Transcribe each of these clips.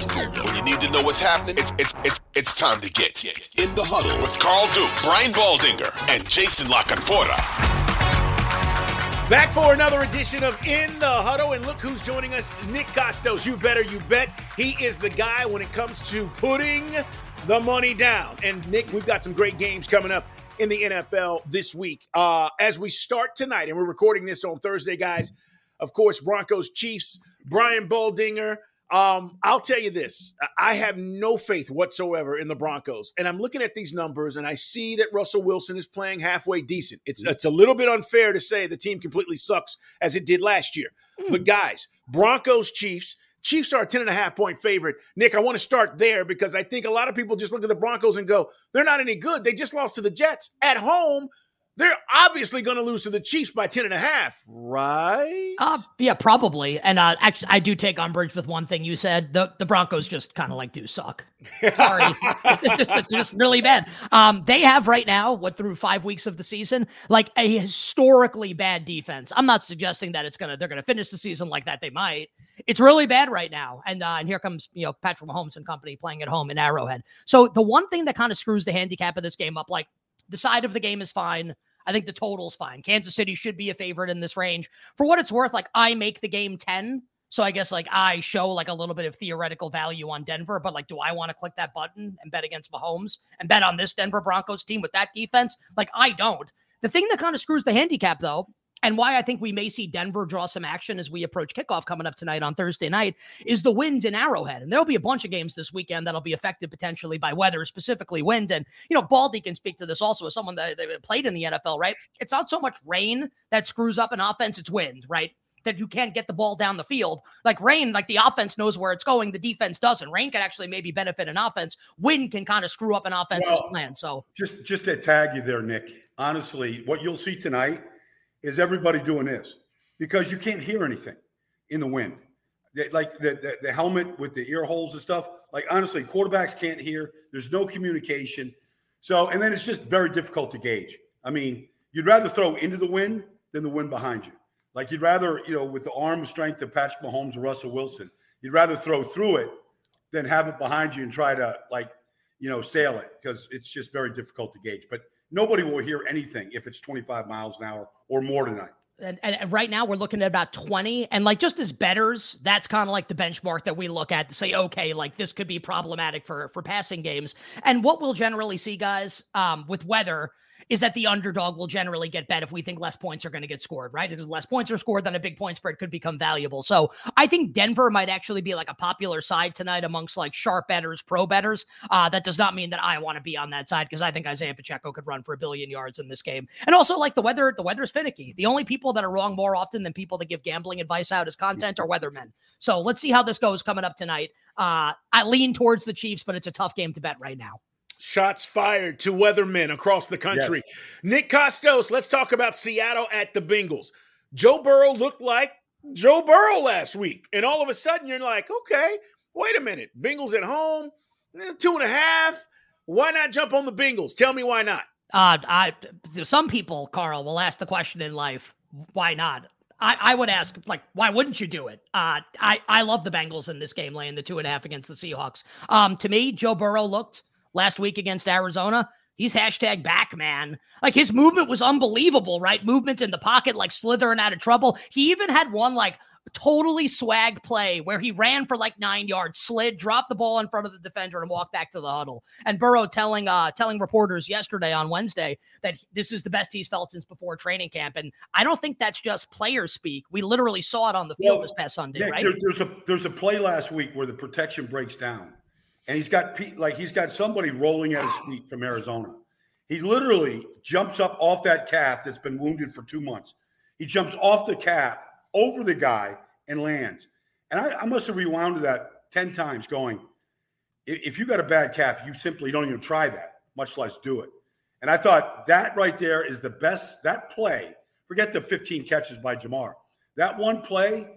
When you need, to know what's happening, it's it's it's it's time to get in the huddle with Carl Dukes, Brian Baldinger, and Jason La Canfora. Back for another edition of In the Huddle, and look who's joining us, Nick Kostos. You better, you bet. He is the guy when it comes to putting the money down. And Nick, we've got some great games coming up in the NFL this week. Uh, as we start tonight, and we're recording this on Thursday, guys. Of course, Broncos Chiefs, Brian Baldinger. Um, I'll tell you this: I have no faith whatsoever in the Broncos, and I'm looking at these numbers, and I see that Russell Wilson is playing halfway decent. It's it's a little bit unfair to say the team completely sucks as it did last year, but guys, Broncos Chiefs. Chiefs are a 10 and a half point favorite. Nick, I want to start there because I think a lot of people just look at the Broncos and go, they're not any good. They just lost to the Jets at home. They're obviously going to lose to the Chiefs by 10 and a half, right? Uh, yeah, probably. And uh, actually, I do take umbrage with one thing you said. The the Broncos just kind of like do suck. Sorry, it's just just really bad. Um, they have right now, what through five weeks of the season, like a historically bad defense. I'm not suggesting that it's gonna they're gonna finish the season like that. They might. It's really bad right now. And uh, and here comes you know Patrick Mahomes and company playing at home in Arrowhead. So the one thing that kind of screws the handicap of this game up, like the side of the game is fine. I think the total's fine. Kansas City should be a favorite in this range. For what it's worth, like I make the game 10. So I guess like I show like a little bit of theoretical value on Denver, but like, do I want to click that button and bet against Mahomes and bet on this Denver Broncos team with that defense? Like, I don't. The thing that kind of screws the handicap though, and why I think we may see Denver draw some action as we approach kickoff coming up tonight on Thursday night is the wind in Arrowhead. And there'll be a bunch of games this weekend that'll be affected potentially by weather, specifically wind. And, you know, Baldy can speak to this also as someone that, that played in the NFL, right? It's not so much rain that screws up an offense, it's wind, right? That you can't get the ball down the field. Like rain, like the offense knows where it's going, the defense doesn't. Rain can actually maybe benefit an offense. Wind can kind of screw up an offense's Well, plan. So Just just to tag you there, Nick. Honestly, what you'll see tonight is everybody doing this because you can't hear anything in the wind. They- Like the, the, the helmet with the ear holes and stuff. Like honestly, quarterbacks can't hear. There's no communication. So and then it's just very difficult to gauge. I mean, you'd rather throw into the wind than the wind behind you. Like you'd rather, you know, with the arm strength of Patrick Mahomes or Russell Wilson, you'd rather throw through it than have it behind you and try to like, you know, sail it because it's just very difficult to gauge. But nobody will hear anything if it's 25 miles an hour or more tonight. and, and right now we're looking at about 20 and like just as betters that's kind of like the benchmark that we look at to say okay like this could be problematic for for passing games and what we'll generally see guys um with weather is that the underdog will generally get bet if we think less points are going to get scored, right? Because less points are scored, then a big point spread could become valuable. So I think Denver might actually be like a popular side tonight amongst like sharp betters, pro betters. Uh, that does not mean that I want to be on that side because I think Isaiah Pacheco could run for a billion yards in this game. And also like the weather, the weather's finicky. The only people that are wrong more often than people that give gambling advice out as content are weathermen. So let's see how this goes coming up tonight. Uh, I lean towards the Chiefs, but it's a tough game to bet right now. Shots fired to weathermen across the country. Yes. Nick Kostos, let's talk about Seattle at the Bengals. Joe Burrow looked like Joe Burrow last week. And all of a sudden, you're like, okay, wait a minute. Bengals at home, eh, two and a half. Why not jump on the Bengals? Tell me why not. Uh, I some people, Carl, will ask the question in life, why not? I, I would ask, like, why wouldn't you do it? Uh, I, I love the Bengals in this game, laying the two and a half against the Seahawks. Um, to me, Joe Burrow looked last week against Arizona. He's hashtag back, man. Like his movement was unbelievable, right? Movement in the pocket, like slithering out of trouble. He even had one like totally swag play where he ran for like nine yards, slid, dropped the ball in front of the defender, and walked back to the huddle. And Burrow telling uh telling reporters yesterday on Wednesday that this is the best he's felt since before training camp. And I don't think that's just player speak. We literally saw it on the field well, this past Sunday, Nick, right? There, there's a there's a play last week where the protection breaks down and he's got like he's got somebody rolling at his feet from Arizona. He literally jumps up off that calf that's been wounded for two months. He jumps off the calf over the guy and lands. And I, I must have rewound that 10 times going, if you got a bad calf, you simply don't even try that, much less do it. And I thought that right there is the best, that play, forget the 15 catches by Ja'Marr. That one play,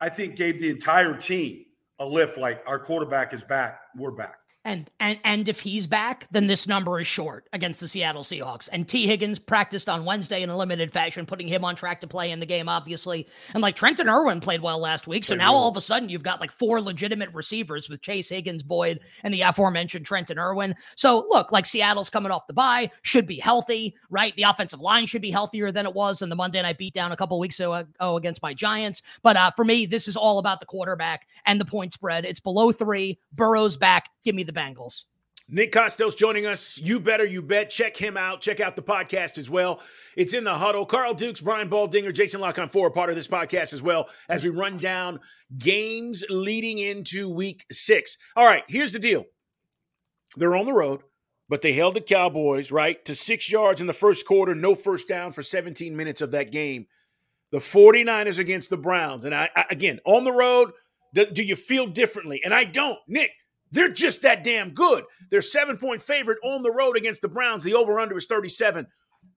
I think, gave the entire team a lift like our quarterback is back, we're back. And and and if he's back, then this number is short against the Seattle Seahawks. And Tee Higgins practiced on Wednesday in a limited fashion, putting him on track to play in the game, obviously. And like Trenton Irwin played well last week. So now all of a sudden you've got like four legitimate receivers with Chase Higgins, Boyd, and the aforementioned Trenton Irwin. So look, like Seattle's coming off the bye, should be healthy, right? The offensive line should be healthier than it was in the Monday night beatdown a couple weeks ago against my Giants. But uh, for me, this is all about the quarterback and the point spread. It's below three. Burrow's back. Give me the Bengals. Nick Kostos joining us. You better, you bet. Check him out. Check out the podcast as well. It's in the huddle. Carl Dukes, Brian Baldinger, Jason La Canfora, part of this podcast as well as we run down games leading into week six. All right, here's the deal. They're on the road, but they held the Cowboys, right, to six yards in the first quarter, no first down for 17 minutes of that game. The 49ers against the Browns. And I, I again, on the road, do, do you feel differently? And I don't. Nick, they're just that damn good. They're seven point favorite on the road against the Browns. The over under is 37.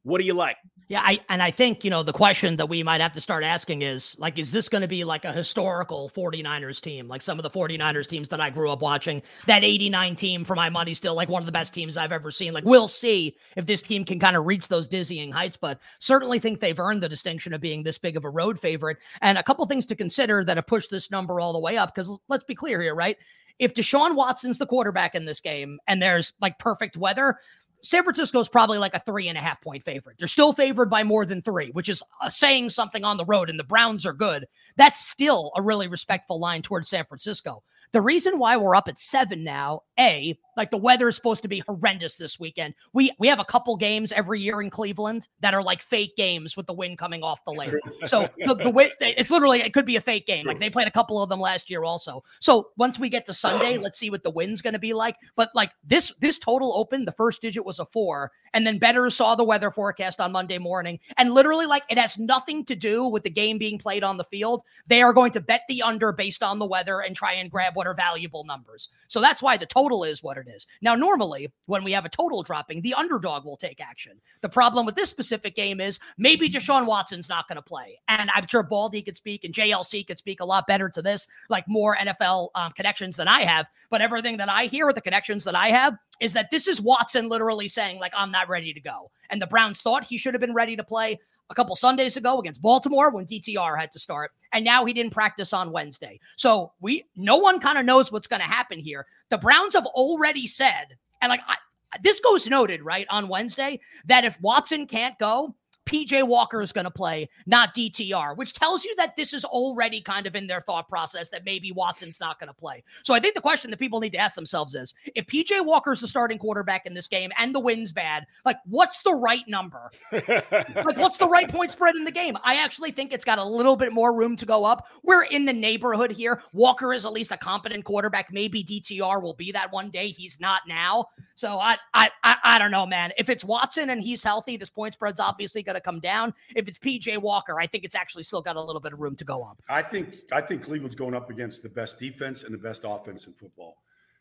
What do you like? Yeah, I and I think, you know, the question that we might have to start asking is like, is this going to be like a historical 49ers team? Like some of the 49ers teams that I grew up watching, that 89 team for my money, still like one of the best teams I've ever seen. Like, we'll see if this team can kind of reach those dizzying heights, but certainly think they've earned the distinction of being this big of a road favorite. And a couple things to consider that have pushed this number all the way up, because let's be clear here, right? If Deshaun Watson's the quarterback in this game and there's like perfect weather, San Francisco is probably like a three and a half point favorite. They're still favored by more than three, which is uh, saying something on the road, and the Browns are good. That's still a really respectful line towards San Francisco. The reason why we're up at seven now, A, like the weather is supposed to be horrendous this weekend. We we have a couple games every year in Cleveland that are like fake games with the wind coming off the lake. So the, the wind, it's literally it could be a fake game. Like they played a couple of them last year also. So once we get to Sunday, let's see what the wind's going to be like. But like this this total open, the first digit was a four, and then Better saw the weather forecast on Monday morning, and literally like it has nothing to do with the game being played on the field. They are going to bet the under based on the weather and try and grab what are valuable numbers. So that's why the total is what it is. Now, normally when we have a total dropping, the underdog will take action. The problem with this specific game is maybe Deshaun Watson's not going to play. And I'm sure Baldy could speak and JLC could speak a lot better to this, like more NFL um, connections than I have. But everything that I hear with the connections that I have is that this is Watson literally saying, like, I'm not ready to go. And the Browns thought he should have been ready to play a couple Sundays ago against Baltimore when DTR had to start, and now he didn't practice on Wednesday. So we no one kind of knows what's going to happen here. The Browns have already said, and like I, this goes noted right on Wednesday that if Watson can't go, PJ Walker is going to play, not DTR, which tells you that this is already kind of in their thought process that maybe Watson's not going to play. So I think the question that people need to ask themselves is if PJ Walker's the starting quarterback in this game and the win's bad, like what's the right number? like what's the right point spread in the game? I actually think it's got a little bit more room to go up. We're in the neighborhood here. Walker is at least a competent quarterback. Maybe DTR will be that one day. He's not now. So I I I, I don't know, man. If it's Watson and he's healthy, this point spread's obviously going to come down. If it's PJ Walker, I think it's actually still got a little bit of room to go up. I think I think Cleveland's going up against the best defense and the best offense in football.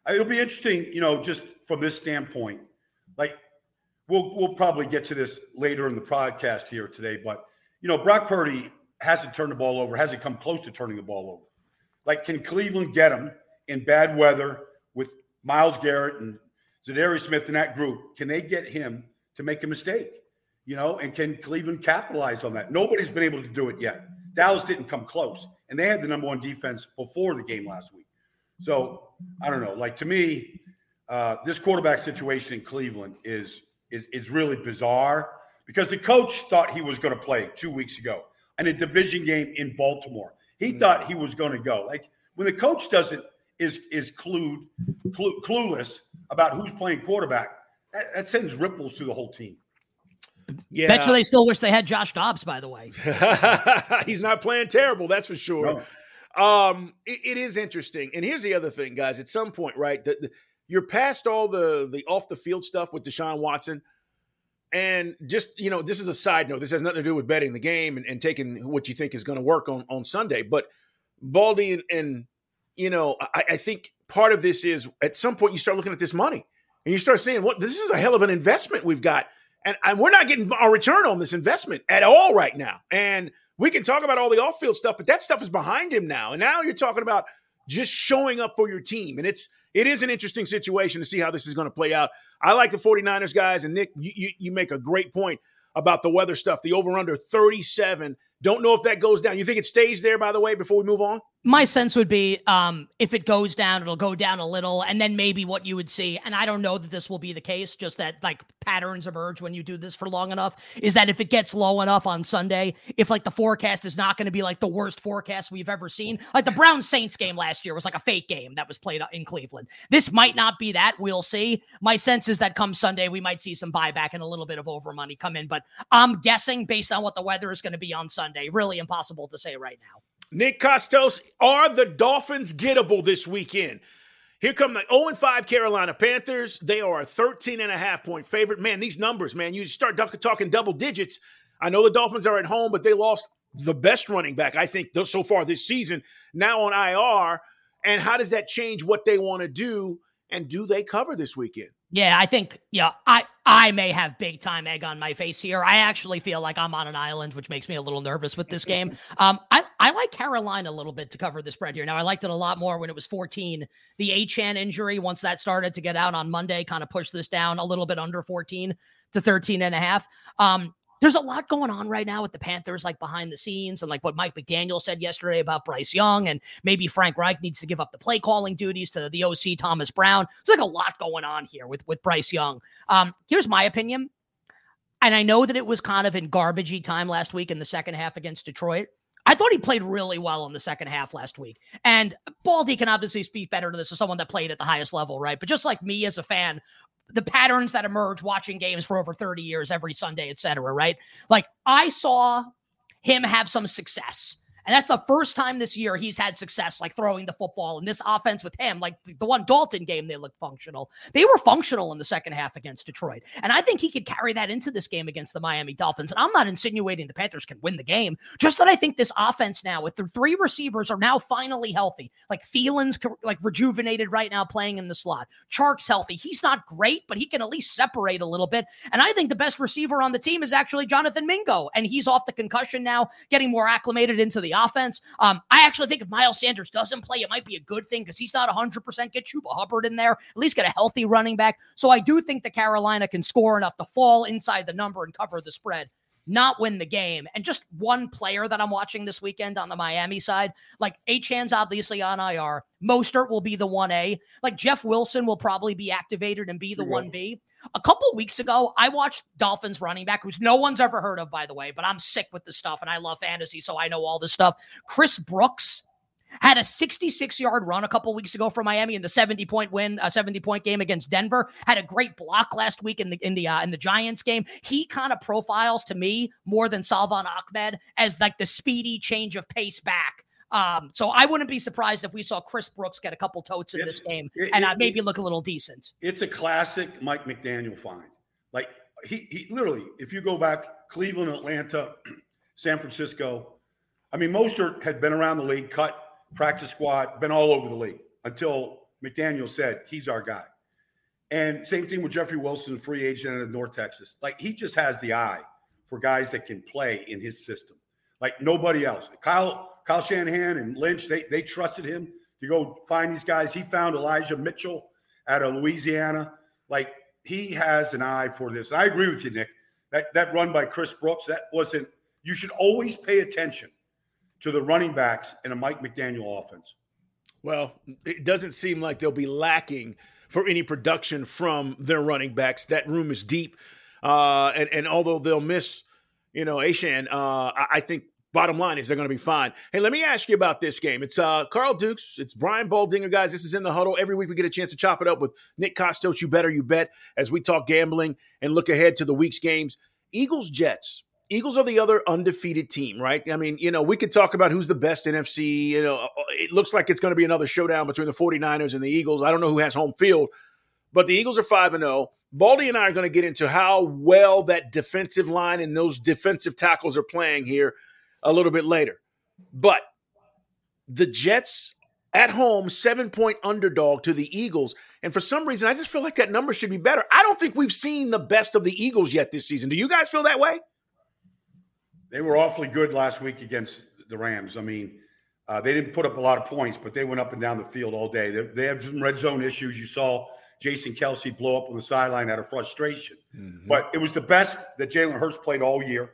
It'll be interesting, you know, just from this standpoint. Like we'll we'll probably get to this later in the podcast here today, but you know, Brock Purdy hasn't turned the ball over, hasn't come close to turning the ball over. Like, can Cleveland get him in bad weather with Myles Garrett and Za'Darius Smith in that group? Can they get him to make a mistake? You know, and can Cleveland capitalize on that? Nobody's been able to do it yet. Dallas didn't come close, and they had the number one defense before the game last week. So I don't know. Like to me, uh, this quarterback situation in Cleveland is is is really bizarre because the coach thought he was going to play two weeks ago in a division game in Baltimore. He mm-hmm. thought he was going to go. Like when the coach doesn't is is clued clue, clueless about who's playing quarterback, that, that sends ripples through the whole team. Yeah. Bet you they still wish they had Josh Dobbs, by the way. He's not playing terrible, that's for sure. No. Um, it, it is interesting. And here's the other thing, guys. At some point, right, the, the, you're past all the the off the field stuff with Deshaun Watson. And just, you know, this is a side note. This has nothing to do with betting the game and, and taking what you think is going to work on, on Sunday. But Baldy and, and you know, I, I think part of this is at some point you start looking at this money and you start saying, what, this is a hell of an investment we've got and, and we're not getting our return on this investment at all right now. And we can talk about all the off field stuff, but that stuff is behind him now. And now you're talking about just showing up for your team. And it's, it is an interesting situation to see how this is going to play out. I like the 49ers guys. And Nick, you, you, you make a great point about the weather stuff. The over under 37 don't know if that goes down. You think it stays there, by the way, before we move on? My sense would be um, if it goes down, it'll go down a little, and then maybe what you would see, and I don't know that this will be the case, just that like patterns emerge when you do this for long enough, is that if it gets low enough on Sunday, if like the forecast is not going to be like the worst forecast we've ever seen, like the Brown Saints game last year was like a fake game that was played in Cleveland. This might not be that. We'll see. My sense is that come Sunday, we might see some buyback and a little bit of over money come in, but I'm guessing based on what the weather is going to be on Sunday, really impossible to say right now. Nick Kostos, are the Dolphins gettable this weekend? Here come the 0 5 Carolina Panthers. They are a 13 and a half point favorite. Man, these numbers, man, you start talking double digits. I know the Dolphins are at home, but they lost the best running back, I think, so far this season, now on IR. And how does that change what they want to do? And do they cover this weekend? Yeah, I think yeah, I I may have big time egg on my face here. I actually feel like I'm on an island, which makes me a little nervous with this game. Um, I I like Carolina a little bit to cover the spread here. Now I liked it a lot more when it was 14. The Achane injury, once that started to get out on Monday, kind of pushed this down a little bit under 14 to 13 and a half. Um, there's a lot going on right now with the Panthers, like behind the scenes, and like what Mike McDaniel said yesterday about Bryce Young, and maybe Frank Reich needs to give up the play calling duties to the OC Thomas Brown. There's like a lot going on here with with Bryce Young. Um, here's my opinion, and I know that it was kind of in garbagey time last week in the second half against Detroit. I thought he played really well in the second half last week. And Baldy can obviously speak better to this as someone that played at the highest level, right? But just like me as a fan, the patterns that emerge watching games for over 30 years every Sunday, et cetera, right? Like I saw him have some success and that's the first time this year he's had success, like throwing the football in this offense with him. Like the one Dalton game, they looked functional. They were functional in the second half against Detroit. And I think he could carry that into this game against the Miami Dolphins. And I'm not insinuating the Panthers can win the game, just that I think this offense now, with the three receivers, are now finally healthy. Like Thielen's like rejuvenated right now playing in the slot. Chark's healthy. He's not great, but he can at least separate a little bit. And I think the best receiver on the team is actually Jonathan Mingo. And he's off the concussion now, getting more acclimated into the offense. Um, I actually think if Miles Sanders doesn't play, it might be a good thing because he's not 100%. Get Chuba Hubbard in there, at least get a healthy running back. So I do think that Carolina can score enough to fall inside the number and cover the spread not win the game. And just one player that I'm watching this weekend on the Miami side, like Achane's obviously on IR. Mostert will be the 1A. Like Jeff Wilson will probably be activated and be the 1B. A couple weeks ago, I watched Dolphins running back, who's no one's ever heard of, by the way, but I'm sick with this stuff and I love fantasy, so I know all this stuff. Chris Brooks had a 66 yard run a couple weeks ago for Miami in the 70 point win, a 70 point game against Denver. Had a great block last week in the in the uh, in the Giants game. He kind of profiles to me more than Salvon Ahmed as like the speedy change of pace back. Um, so I wouldn't be surprised if we saw Chris Brooks get a couple totes in It's- this game it- and it- uh, maybe look a little decent. It's a classic Mike McDaniel find. Like he, he literally, if you go back, Cleveland, Atlanta, San Francisco. I mean, Mostert had been around the league, cut practice squad, been all over the league until McDaniel said he's our guy. And same thing with Jeffrey Wilson, free agent of North Texas. Like he just has the eye for guys that can play in his system, like nobody else. Kyle Kyle Shanahan and Lynch, they they trusted him to go find these guys. He found Elijah Mitchell out of Louisiana. Like he has an eye for this. And I agree with you, Nick. That that run by Chris Brooks, that wasn't. You should always pay attention to the running backs in a Mike McDaniel offense. Well, it doesn't seem like they'll be lacking for any production from their running backs. That room is deep. Uh, and, and although they'll miss, you know, Achane, uh, I, I think bottom line is they're going to be fine. Hey, let me ask you about this game. It's uh, Carl Dukes. It's Brian Baldinger, guys. This is in the huddle. Every week we get a chance to chop it up with Nick Kostos. You better, you bet, as we talk gambling and look ahead to the week's games. Eagles, Jets. Eagles are the other undefeated team, right? I mean, you know, we could talk about who's the best NFC. You know, it looks like it's going to be another showdown between the 49ers and the Eagles. I don't know who has home field, but the Eagles are 5 and 0. Baldy and I are going to get into how well that defensive line and those defensive tackles are playing here a little bit later. But the Jets at home, seven point underdog to the Eagles. And for some reason, I just feel like that number should be better. I don't think we've seen the best of the Eagles yet this season. Do you guys feel that way? They were awfully good last week against the Rams. I mean, uh, they didn't put up a lot of points, but they went up and down the field all day. They, they have some red zone issues. You saw Jason Kelce blow up on the sideline out of frustration. But it was the best that Jalen Hurts played all year.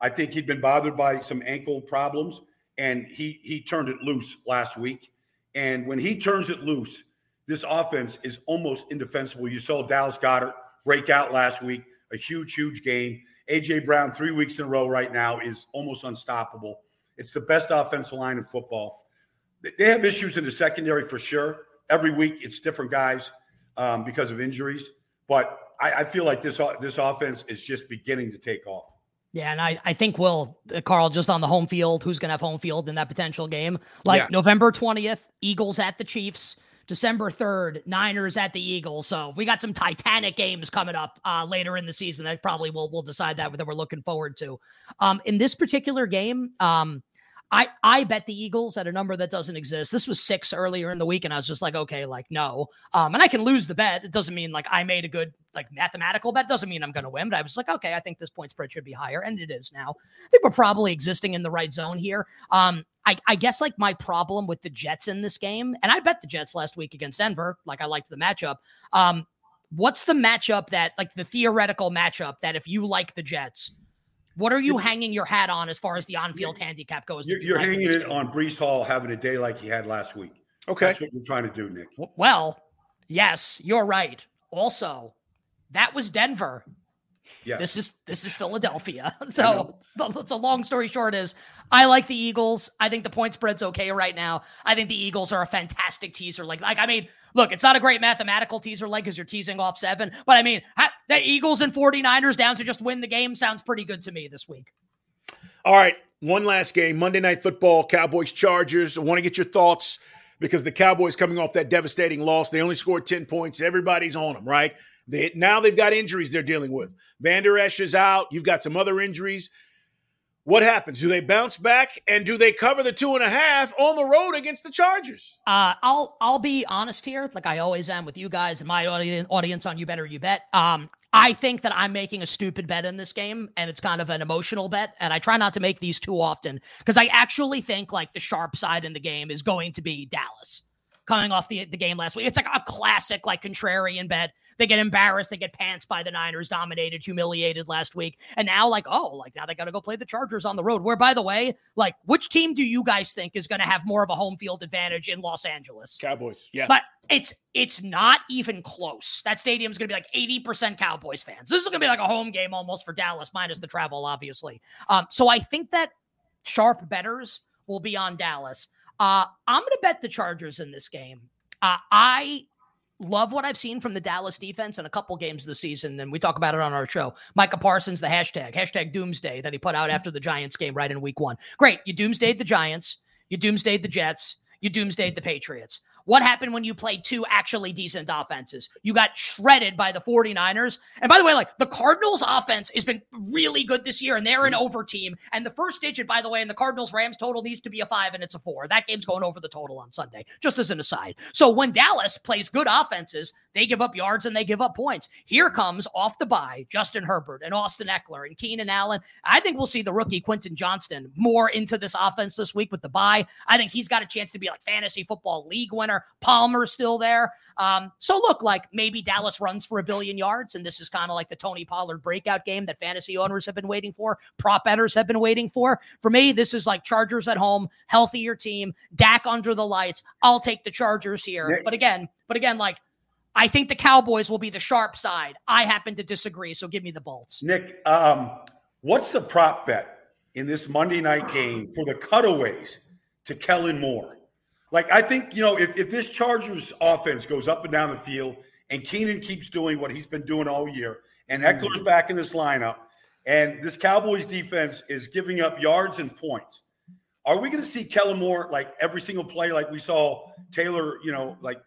I think he'd been bothered by some ankle problems, and he he turned it loose last week. And when he turns it loose, this offense is almost indefensible. You saw Dallas Goedert break out last week, a huge, huge game. AJ Brown, three weeks in a row right now, is almost unstoppable. It's the best offensive line in football. They- have issues in the secondary for sure. Every week, it's different guys um, because of injuries. But I, I feel like this this offense is just beginning to take off. Yeah, and I, I think we'll, uh, Carl, just on the home field, who's going to have home field in that potential game? Like Yeah. November 20th, Eagles at the Chiefs. December 3rd, Niners at the Eagles. So we got some Titanic games coming up uh, later in the season that probably will will decide that that we're looking forward to. Um, in this particular game, um, I I bet the Eagles at a number that doesn't exist. This was six earlier in the week, and I was just like, okay, like no. Um, and I can lose the bet. It doesn't mean like I made a good like mathematical bet. It doesn't mean I'm going to win. But I was like, okay, I think this point spread should be higher, and it is now. I think we're probably existing in the right zone here. Um, I, I guess like my problem with the Jets in this game, and I bet the Jets last week against Denver. Like I liked the matchup. Um, what's the matchup that like the theoretical matchup that if you like the Jets, what are you hanging your hat on as far as the on-field handicap goes? You're, you you're hanging it game? on Breece Hall having a day like he had last week. Okay. That's what we're trying to do, Nick. Well, yes, you're right. Also, that was Denver. Yeah. This is this is Philadelphia. So the, a long story short is I like the Eagles. I think the point spread's okay right now. I think the Eagles are a fantastic teaser. Like like I mean, look, it's not a great mathematical teaser leg because you're teasing off seven, but I mean, the Eagles and 49ers down to just win the game sounds pretty good to me this week. All right, one last game, Monday Night Football, Cowboys Chargers. I want to get your thoughts because the Cowboys coming off that devastating loss, they only scored 10 points. Everybody's on them, right? They, now they've got injuries they're dealing with. Vander Esch is out. You've got some other injuries. What happens? Do they bounce back and do they cover the two and a half on the road against the Chargers? Uh, I'll I'll be honest here, like I always am with you guys and my audi- audience on You Better You Bet. Um, I think that I'm making a stupid bet in this game, and it's kind of an emotional bet, and I try not to make these too often because I actually think like the sharp side in the game is going to be Dallas. Coming off the, the game last week. It's like a classic, like contrarian bet. They get embarrassed, they get pants by the Niners, dominated, humiliated last week. And now, like, oh, like now they got to go play the Chargers on the road. Where, by the way, like, which team do you guys think is going to have more of a home field advantage in Los Angeles? Cowboys. Yeah. But it's it's not even close. That stadium's going to be like 80% Cowboys fans. This is going to be like a home game almost for Dallas, minus the travel, obviously. Um, so I think that sharp betters will be on Dallas. Uh, I'm going to bet the Chargers in this game. Uh, I love what I've seen from the Dallas defense in a couple games this season, and we talk about it on our show. Micah Parsons, the hashtag, hashtag doomsday that he put out after the Giants game right in week one. Great. You doomsdayed the Giants, you doomsdayed the Jets, you doomsdayed the Patriots. What happened when you played two actually decent offenses? You got shredded by the 49ers. And by the way, like the Cardinals offense has been really good this year and they're an mm. over team. And the first digit, by the way, in the Cardinals Rams total needs to be a five and it's a four. That game's going over the total on Sunday, just as an aside. So when Dallas plays good offenses, they give up yards and they give up points. Here comes off the bye Justin Herbert and Austin Ekeler and Keenan Allen. I think we'll see the rookie Quentin Johnston more into this offense this week with the bye. I think he's got a chance to be like fantasy football league winner. Palmer's still there. Um, so look like maybe Dallas runs for a billion yards, and this is kind of like the Tony Pollard breakout game that fantasy owners have been waiting for, prop betters have been waiting for. For me, this is like Chargers at home, healthier team, Dak under the lights. I'll take the Chargers here. But again, but again, like I think the Cowboys will be the sharp side. I happen to disagree, so give me the Bolts. Nick, um, what's the prop bet in this Monday night game for the cutaways to Kellen Moore? Like, I think, you know, if, if this Chargers offense goes up and down the field and Keenan keeps doing what he's been doing all year, and Ekeler's mm-hmm. back in this lineup, and this Cowboys defense is giving up yards and points, are we going to see Kellen Moore like every single play like we saw Taylor, you know, like,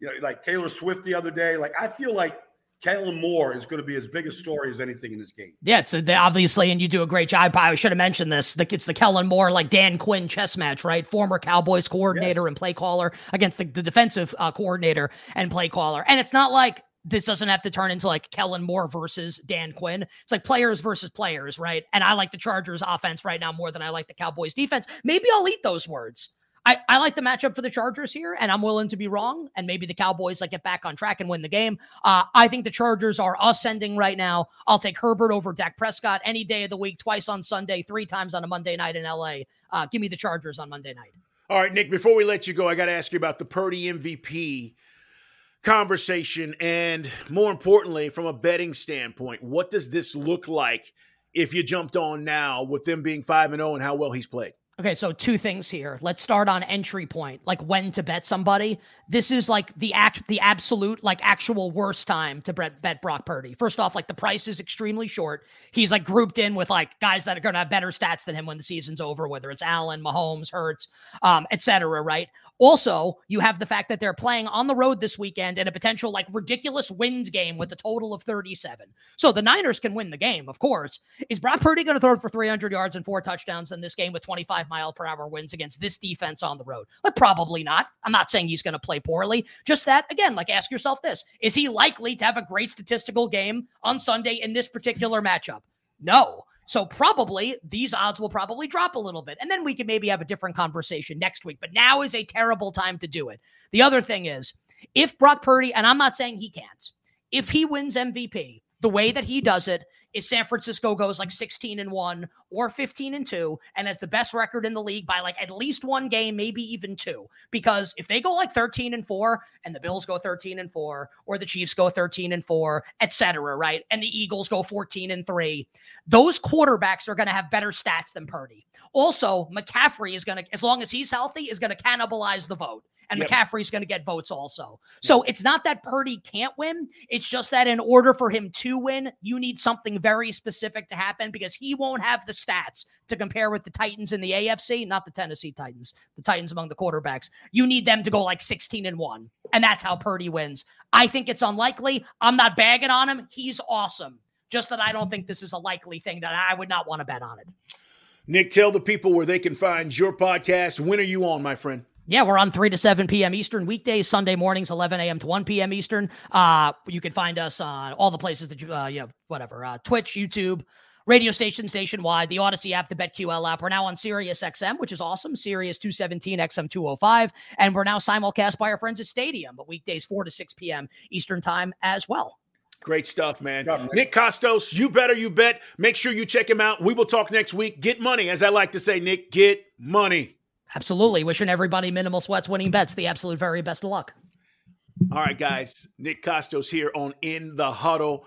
you know, like Taylor Swift the other day? Like, I feel like Kellen Moore is going to be as big a story as anything in this game. Yeah, it's a, obviously, and you do a great job. I should have mentioned this. It's the Kellen Moore, like Dan Quinn chess match, right? Former Cowboys coordinator yes. and play caller against the, the defensive uh, coordinator and play caller. And it's not like this doesn't have to turn into like Kellen Moore versus Dan Quinn. It's like players versus players, right? And I like the Chargers offense right now more than I like the Cowboys defense. Maybe I'll eat those words. I, I like the matchup for the Chargers here, and I'm willing to be wrong. And maybe the Cowboys like get back on track and win the game. Uh, I think the Chargers are ascending right now. I'll take Herbert over Dak Prescott any day of the week, twice on Sunday, three times on a Monday night in LA. Uh, give me the Chargers on Monday night. All right, Nick. Before we let you go, I got to ask you about the Purdy MVP conversation, and more importantly, from a betting standpoint, what does this look like if you jumped on now with them being five and zero oh and how well he's played? Okay, so two things here. Let's start on entry point, like when to bet somebody. This is like the act, the absolute, like actual worst time to bet, bet Brock Purdy. First off, like the price is extremely short. He's like grouped in with like guys that are going to have better stats than him when the season's over, whether it's Allen, Mahomes, Hurts, um, etc. Right? Also, you have the fact that they're playing on the road this weekend in a potential like ridiculous wind game with a total of 37. So the Niners can win the game, of course. Is Brock Purdy going to throw for 300 yards and four touchdowns in this game with 25 mile per hour winds against this defense on the road? Like, probably not. I'm not saying he's going to play poorly. Just that, again, like ask yourself this Is he likely to have a great statistical game on Sunday in this particular matchup? No. So probably these odds will probably drop a little bit. And then we can maybe have a different conversation next week. But now is a terrible time to do it. The other thing is if Brock Purdy, and I'm not saying he can't, if he wins MVP, the way that he does it is San Francisco goes like 16 and 1 or 15 and 2 and has the best record in the league by like at least one game, maybe even two. Because if they go like 13 and 4 and the Bills go 13 and 4 or the Chiefs go 13 and 4, etc., right? And the Eagles go 14 and 3, those quarterbacks are going to have better stats than Purdy. Also, McCaffrey is going to as long as he's healthy is going to cannibalize the vote and yep. McCaffrey's going to get votes also. So it's not that Purdy can't win. It's just that in order for him to win, you need something very specific to happen because he won't have the stats to compare with the Titans in the AFC, not the Tennessee Titans, the Titans among the quarterbacks. You need them to go like 16 and 1. And that's how Purdy wins. I think it's unlikely. I'm not bagging on him. He's awesome. Just that I don't think this is a likely thing that I would not want to bet on it. Nick, tell the people where they can find your podcast. When are you on, my friend? Yeah, we're on 3 to 7 p.m. Eastern weekdays, Sunday mornings, 11 a.m. to 1 p.m. Eastern. Uh, you can find us on all the places that you, uh, yeah, whatever, uh, Twitch, YouTube, radio station, nationwide, the Audacy app, the BetQL app. We're now on Sirius XM, which is awesome. Sirius 217, XM 205. And we're now simulcast by our friends at Stadium, but weekdays 4 to 6 p.m. Eastern Time as well. Great stuff, man. Nick Kostos, you better, you bet. Make sure you check him out. We will talk next week. Get money, as I like to say, Nick, get money. Absolutely. Wishing everybody minimal sweats winning bets the absolute very best of luck. All right, guys. Nick Kostos here on In the Huddle.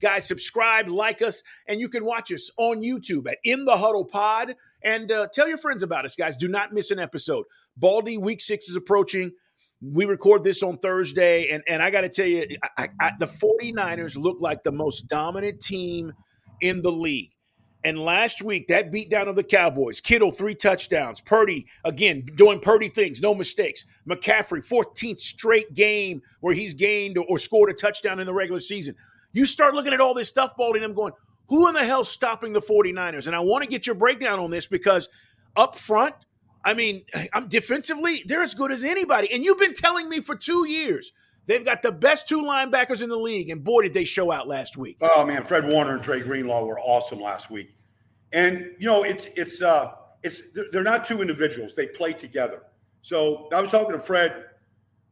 Guys, subscribe, like us, and you can watch us on YouTube at In the Huddle Pod. And uh, tell your friends about us, guys. Do not miss an episode. Baldy Week Six is approaching. We record this on Thursday, and, and I got to tell you, I, I, the 49ers look like the most dominant team in the league. And last week, that beatdown of the Cowboys, Kittle, three touchdowns. Purdy, again, doing Purdy things, no mistakes. McCaffrey, 14th straight game where he's gained or, or scored a touchdown in the regular season. You start looking at all this stuff, Baldy, and I'm going, who in the hell's stopping the 49ers? And I want to get your breakdown on this because up front, I mean, I'm defensively, they're as good as anybody. And you've been telling me for two years they've got the best two linebackers in the league. And boy, did they show out last week. Oh man, Fred Warner and Dre Greenlaw were awesome last week. And you know, it's it's uh it's they're not two individuals. They play together. So I was talking to Fred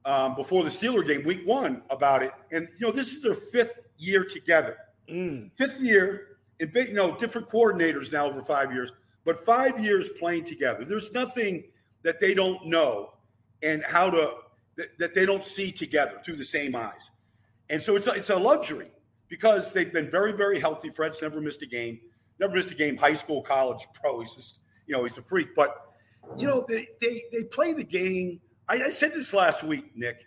um, before the Steeler game, week one, about it. And you know, this is their fifth year together. Mm. Fifth year, big, you know, different coordinators now over five years, but five years playing together. There's nothing that they don't know and how to that, that they don't see together through the same eyes. And so it's a, it's a luxury because they've been very, very healthy. Fred's never missed a game, never missed a game, high school, college, pro. He's just, you know, he's a freak. But, you know, they they, they play the game. I, I said this last week, Nick.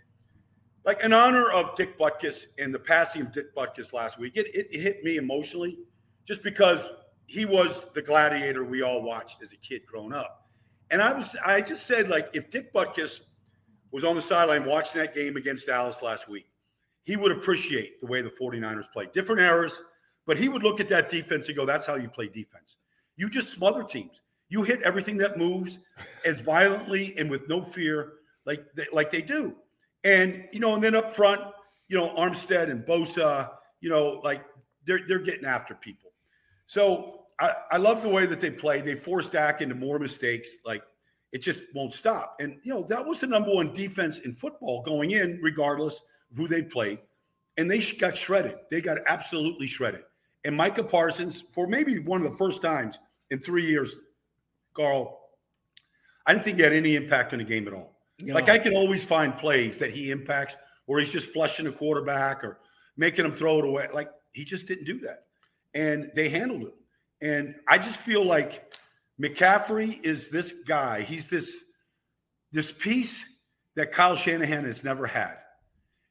Like in honor of Dick Butkus and the passing of Dick Butkus last week, it, it, it hit me emotionally just because he was the gladiator we all watched as a kid growing up. And I was, I just said, like, if Dick Butkus was on the sideline watching that game against Dallas last week, he would appreciate the way the 49ers play. Different errors, but he would look at that defense and go, that's how you play defense. You just smother teams. You hit everything that moves as violently and with no fear like they, like they do. And, you know, and then up front, you know, Armstead and Bosa, you know, like they're, they're getting after people. So I, I love the way that they play. They force Dak into more mistakes. Like it just won't stop. And, you know, that was the number one defense in football going in, regardless of who they played. And they got shredded. They got absolutely shredded. And Micah Parsons, for maybe one of the first times in three years, Carl, I didn't think he had any impact on the game at all. Yeah. Like I can always find plays that he impacts where he's just flushing a quarterback or making him throw it away. Like he just didn't do that. And they handled it. And I just feel like McCaffrey is this guy. He's this this piece that Kyle Shanahan has never had.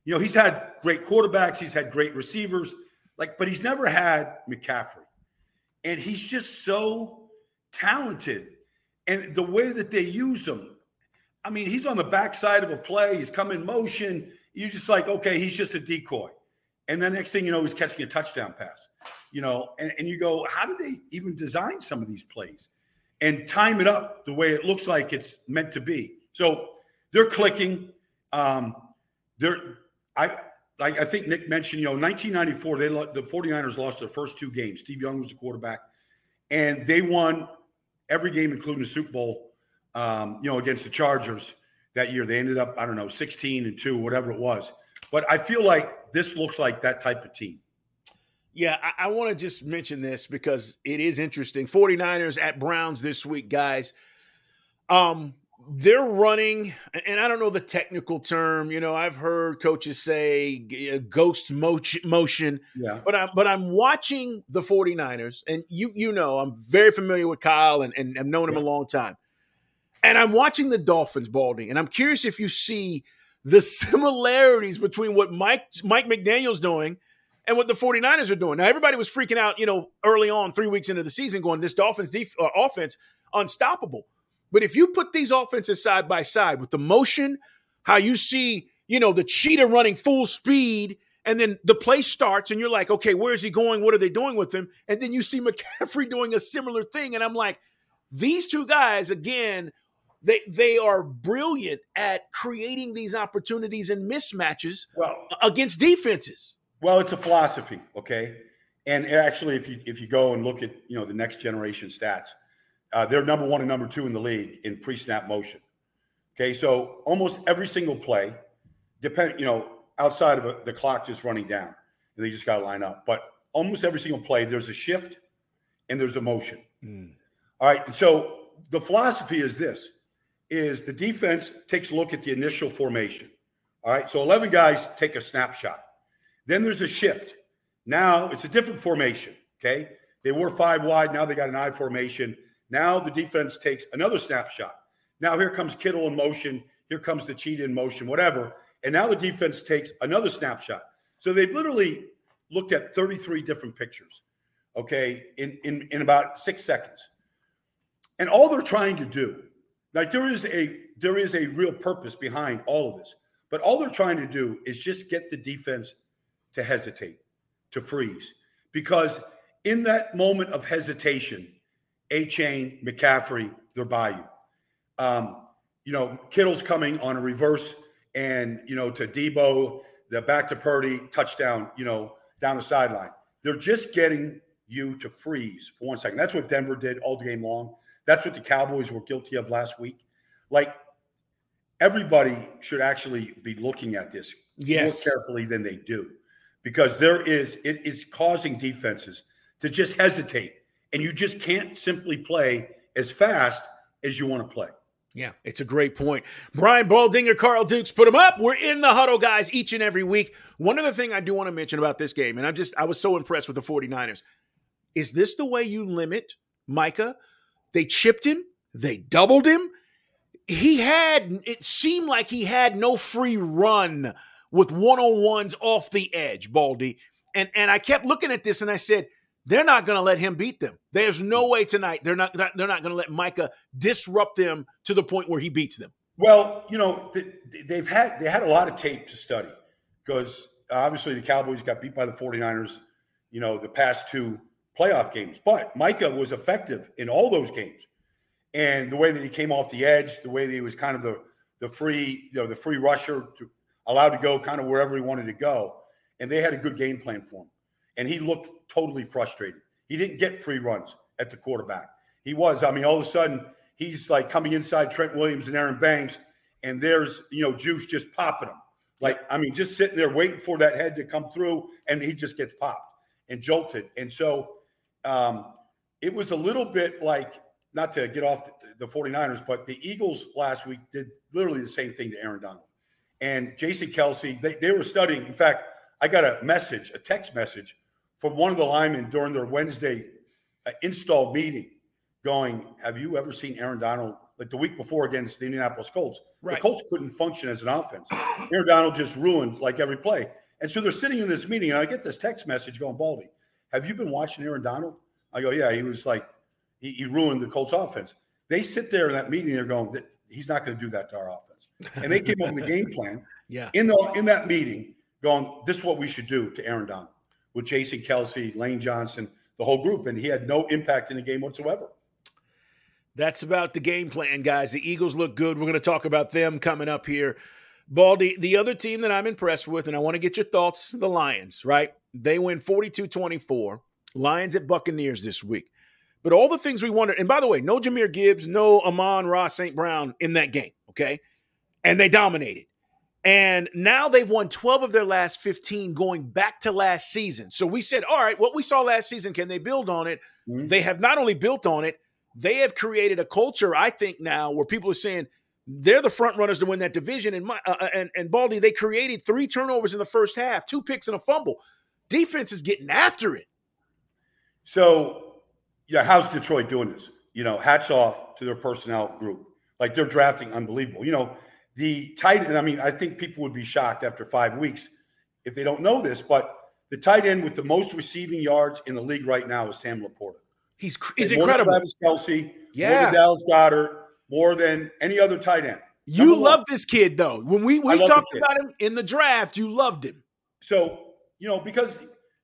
You know, he's had great quarterbacks, he's had great receivers, like, but he's never had McCaffrey. And he's just so talented. And the way that they use him, I mean, he's on the backside of a play, he's come in motion. You're just like, okay, he's just a decoy. And the next thing you know, he's catching a touchdown pass. You know, and, and you go, how do they even design some of these plays and time it up the way it looks like it's meant to be? So they're clicking. Um, they're I I think Nick mentioned, you know, 1994, they the 49ers lost their first two games. Steve Young was the quarterback, and they won every game, including the Super Bowl, um, you know, against the Chargers that year. They ended up, I don't know, 16 and 2, whatever it was. But I feel like this looks like that type of team. Yeah, I, I want to just mention this because it is interesting. 49ers at Browns this week, guys. Um, they're running, and I don't know the technical term. You know, I've heard coaches say uh, ghost motion. Yeah. But I'm but I'm watching the 49ers, and you you know I'm very familiar with Kyle and, and I've known him a long time. And I'm watching the Dolphins balding, and I'm curious if you see the similarities between what Mike Mike McDaniel's doing and what the 49ers are doing. Now, everybody was freaking out, you know, early on, three weeks into the season, going, this Dolphins def- uh, offense, unstoppable. But if you put these offenses side by side with the motion, how you see, you know, the cheetah running full speed, and then the play starts, and you're like, okay, where is he going? What are they doing with him? And then you see McCaffrey doing a similar thing. And I'm like, these two guys, again, they they are brilliant at creating these opportunities and mismatches well, against defenses. Well, it's a philosophy, okay. And actually, if you if you go and look at you know the next generation stats, uh, they're number one and number two in the league in pre-snap motion. Okay, so almost every single play, depend you know outside of a, the clock just running down, and they just got to line up. But almost every single play, there's a shift and there's a motion. Mm. All right, and so the philosophy is this: is the defense takes a look at the initial formation. All right, so 11 guys take a snapshot. Then there's a shift. Now it's a different formation. Okay, they were five wide. Now they got an I formation. Now the defense takes another snapshot. Now here comes Kittle in motion. Here comes the cheat in motion, whatever. And now the defense takes another snapshot. So they've literally looked at 33 different pictures, okay, in, in, in about six seconds. And all they're trying to do like there is a there is a real purpose behind all of this, but all they're trying to do is just get the defense to hesitate, to freeze, because in that moment of hesitation, Achane, McCaffrey, they're by you. Um, you know, Kittle's coming on a reverse, and you know to Deebo, the back to Purdy touchdown. You know, down the sideline. They're just getting you to freeze for one second. That's what Denver did all game long. That's what the Cowboys were guilty of last week. Like everybody should actually be looking at this yes. more carefully than they do because there is it is causing defenses to just hesitate and you just can't simply play as fast as you want to play. Yeah, it's a great point. Brian Baldinger, Carl Dukes, put them up. We're in the huddle, guys, each and every week. One other thing I do want to mention about this game, and I'm just, I was so impressed with the 49ers. Is this the way you limit Micah they chipped him, they doubled him. He had, it seemed like he had no free run with one on ones off the edge, Baldy. And, and I kept looking at this and I said, they're not going to let him beat them. There's no way tonight they're not they're not going to let Micah disrupt them to the point where he beats them. Well, you know they've had they had a lot of tape to study because obviously the Cowboys got beat by the 49ers, you know, the past two playoff games. But Micah was effective in all those games. And the way that he came off the edge, the way that he was kind of the the free, you know, the free rusher to allowed to go kind of wherever he wanted to go. And they had a good game plan for him. And he looked totally frustrated. He didn't get free runs at the quarterback. He was, I mean, all of a sudden he's like coming inside Trent Williams and Aaron Banks, and there's you know juice just popping him. Like, I mean, just sitting there waiting for that head to come through, and he just gets popped and jolted. And so um, it was a little bit like, not to get off the, the 49ers, but the Eagles last week did literally the same thing to Aaron Donald. And Jason Kelce. they, they were studying. In fact, I got a message, a text message from one of the linemen during their Wednesday uh, install meeting going, Have you ever seen Aaron Donald like the week before against the Indianapolis Colts? Right. The Colts couldn't function as an offense. Aaron Donald just ruined like every play. And so they're sitting in this meeting, and I get this text message going, Baldy, have you been watching Aaron Donald? I go, Yeah, he was like, he, he ruined the Colts offense. They sit there in that meeting, they're going, He's not going to do that to our offense. And they came up with a game plan yeah. in the in that meeting, going, This is what we should do to Aaron Donald with Jason Kelce, Lane Johnson, the whole group. And he had no impact in the game whatsoever. That's about the game plan, guys. The Eagles look good. We're going to talk about them coming up here. Baldy, the other team that I'm impressed with, and I want to get your thoughts, the Lions, right? They win 42 24. Lions at Buccaneers this week. But all the things we wondered, and by the way, no Jahmyr Gibbs, no Amon-Ra St. Brown in that game, okay? And they dominated. And now they've won 12 of their last 15 going back to last season. So we said, all right, what we saw last season, can they build on it? Mm-hmm. They have not only built on it, they have created a culture, I think, now where people are saying they're the front runners to win that division. And, my, uh, uh and, and Baldy, they created three turnovers in the first half, two picks and a fumble defense is getting after it. So, yeah, how's Detroit doing this? You know, hats off to their personnel group. Like they're drafting unbelievable. You know, the tight end, I mean, I think people would be shocked after five weeks if they don't know this, but The tight end with the most receiving yards in the league right now is Sam LaPorta. He's he's More incredible. Than Travis Kelce, yeah. more than Dallas Goedert, more than any other tight end. You Number one. love this kid though. When we we talked about him in the draft, you loved him. So, you know, because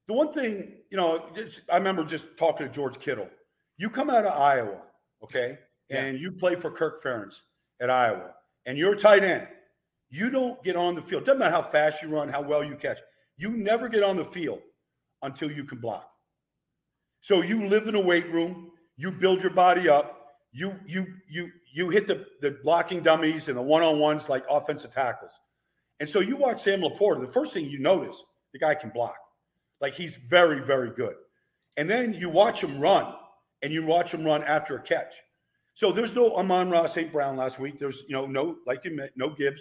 the one thing, you know, I remember just talking to George Kittle. You come out of Iowa, okay, and you play for Kirk Ferentz at Iowa, and you're a tight end. You don't get on the field. Doesn't matter how fast you run, how well you catch. You never get on the field until you can block. So you live in a weight room. You build your body up. You you you you hit the the blocking dummies and the one on ones like offensive tackles. And so you watch Sam LaPorta, the first thing you notice, the guy can block. Like he's very, very good. And then you watch him run, and you watch him run after a catch. So there's no Amon-Ra St. Brown last week. There's, you know, no, like you meant, no Gibbs,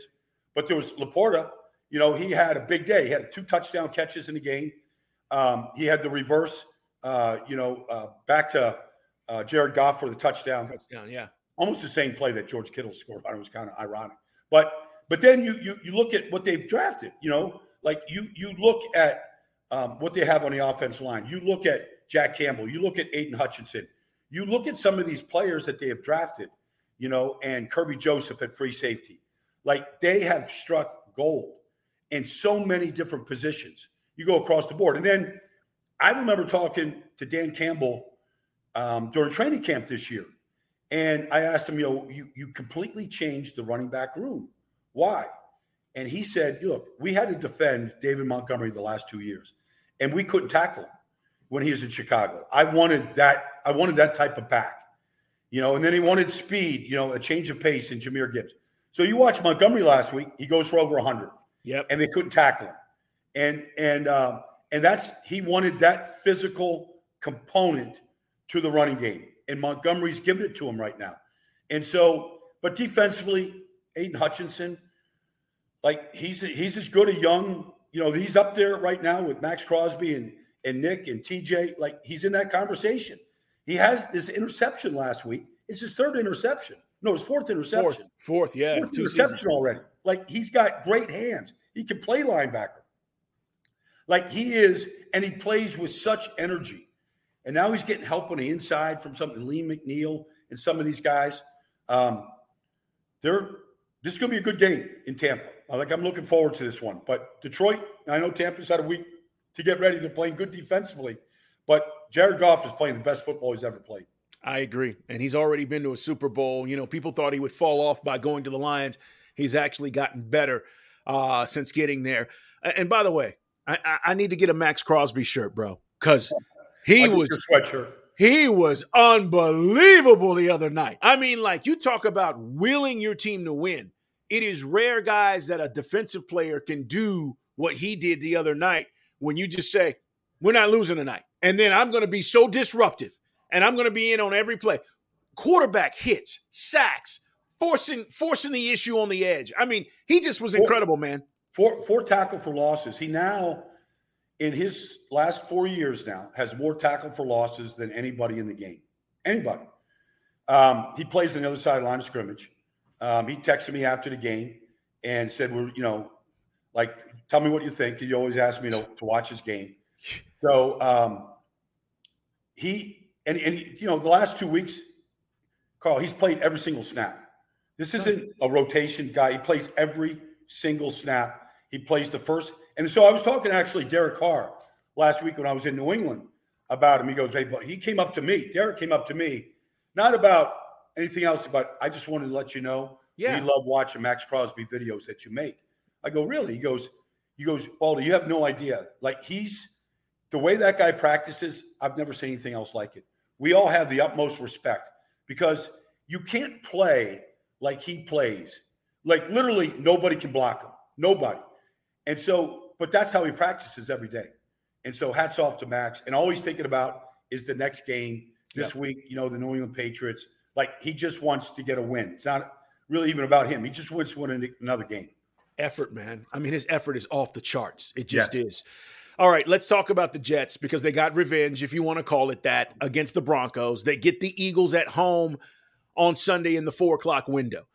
but there was LaPorta. You know, he had a big day. He had two touchdown catches in the game. Um, he had the reverse, uh, you know, uh, back to uh, Jared Goff for the touchdown Touchdown, yeah. almost the same play that George Kittle scored on. It was kind of ironic, but but then you you you look at what they've drafted. You know, like you you look at um, what they have on the offensive line. You look at Jack Campbell. You look at Aidan Hutchinson. You look at some of these players that they have drafted. You know, and Kerby Joseph at free safety. Like they have struck gold in so many different positions. You go across the board, and then I remember talking to Dan Campbell um, during training camp this year. And I asked him, you know, you, you completely changed the running back room. Why? And he said, look, we had to defend David Montgomery the last two years, and we couldn't tackle him when he was in Chicago. I wanted that, I wanted that type of back. You know, and then he wanted speed, you know, a change of pace in Jahmyr Gibbs. So you watch Montgomery last week, he goes for over 100 Yep. and they couldn't tackle him. And and uh, and that's he wanted that physical component to the running game, and Montgomery's giving it to him right now. And so, but defensively, Aidan Hutchinson, like he's he's as good a young, you know, he's up there right now with Maxx Crosby and and Nick and TJ. Like he's in that conversation. He has this interception last week. It's his third interception. No, his fourth interception. Fourth, fourth, yeah. Fourth two interception seasons. already. Like he's got great hands. He can play linebacker. Like he is, and he plays with such energy. And now he's getting help on the inside from something Lee McNeill and some of these guys. Um, they're this is going to be a good game in Tampa. I Like I'm looking forward to this one. But Detroit, I know Tampa's had a week to get ready. They're playing good defensively, but Jared Goff is playing the best football he's ever played. I agree. And he's already been to a Super Bowl. You know, people thought he would fall off by going to the Lions. He's actually gotten better uh, since getting there. And by the way, I, I- I need to get a Maxx Crosby shirt, bro, because he was sweatshirt. He was unbelievable the other night. I mean, like you talk about willing your team to win. It is rare, guys, that a defensive player can do what he did the other night when you just say, We're not losing tonight. And then I'm going to be so disruptive and I'm going to be in on every play. Quarterback hits, sacks, forcing forcing the issue on the edge. I mean, he just was incredible, man. Four four tackle for losses. He now, in his last four years now, has more tackle for losses than anybody in the game. Anybody. Um, he plays on the other side of the line of scrimmage. Um, he texted me after the game and said, "We're you know, like, tell me what you think." He always asks me to, to watch his game. So um, he and and he, you know the last two weeks, Carl, he's played every single snap. This isn't a rotation guy. He plays every single snap. He plays the first. And so I was talking to actually Derek Carr last week when I was in New England about him. He goes, Hey, but he came up to me. Derek came up to me, not about anything else, but I just wanted to let you know Yeah. we love watching Maxx Crosby videos that you make. I go, Really? He goes, he goes, Baldy, you have no idea. Like he's the way that guy practices, I've never seen anything else like it. We all have the utmost respect because you can't play like he plays. Like literally nobody can block him. Nobody. And so, but that's how he practices every day. And so hats off to Max. And all he's thinking about is the next game this week, you know, the New England Patriots. Like he just wants to get a win. It's not really even about him. He just wants to win another game. effort, man. I mean, his effort is off the charts. It just is. All right, let's talk about the Jets because they got revenge, if you want to call it that, against the Broncos. They get the Eagles at home on Sunday in the four o'clock window.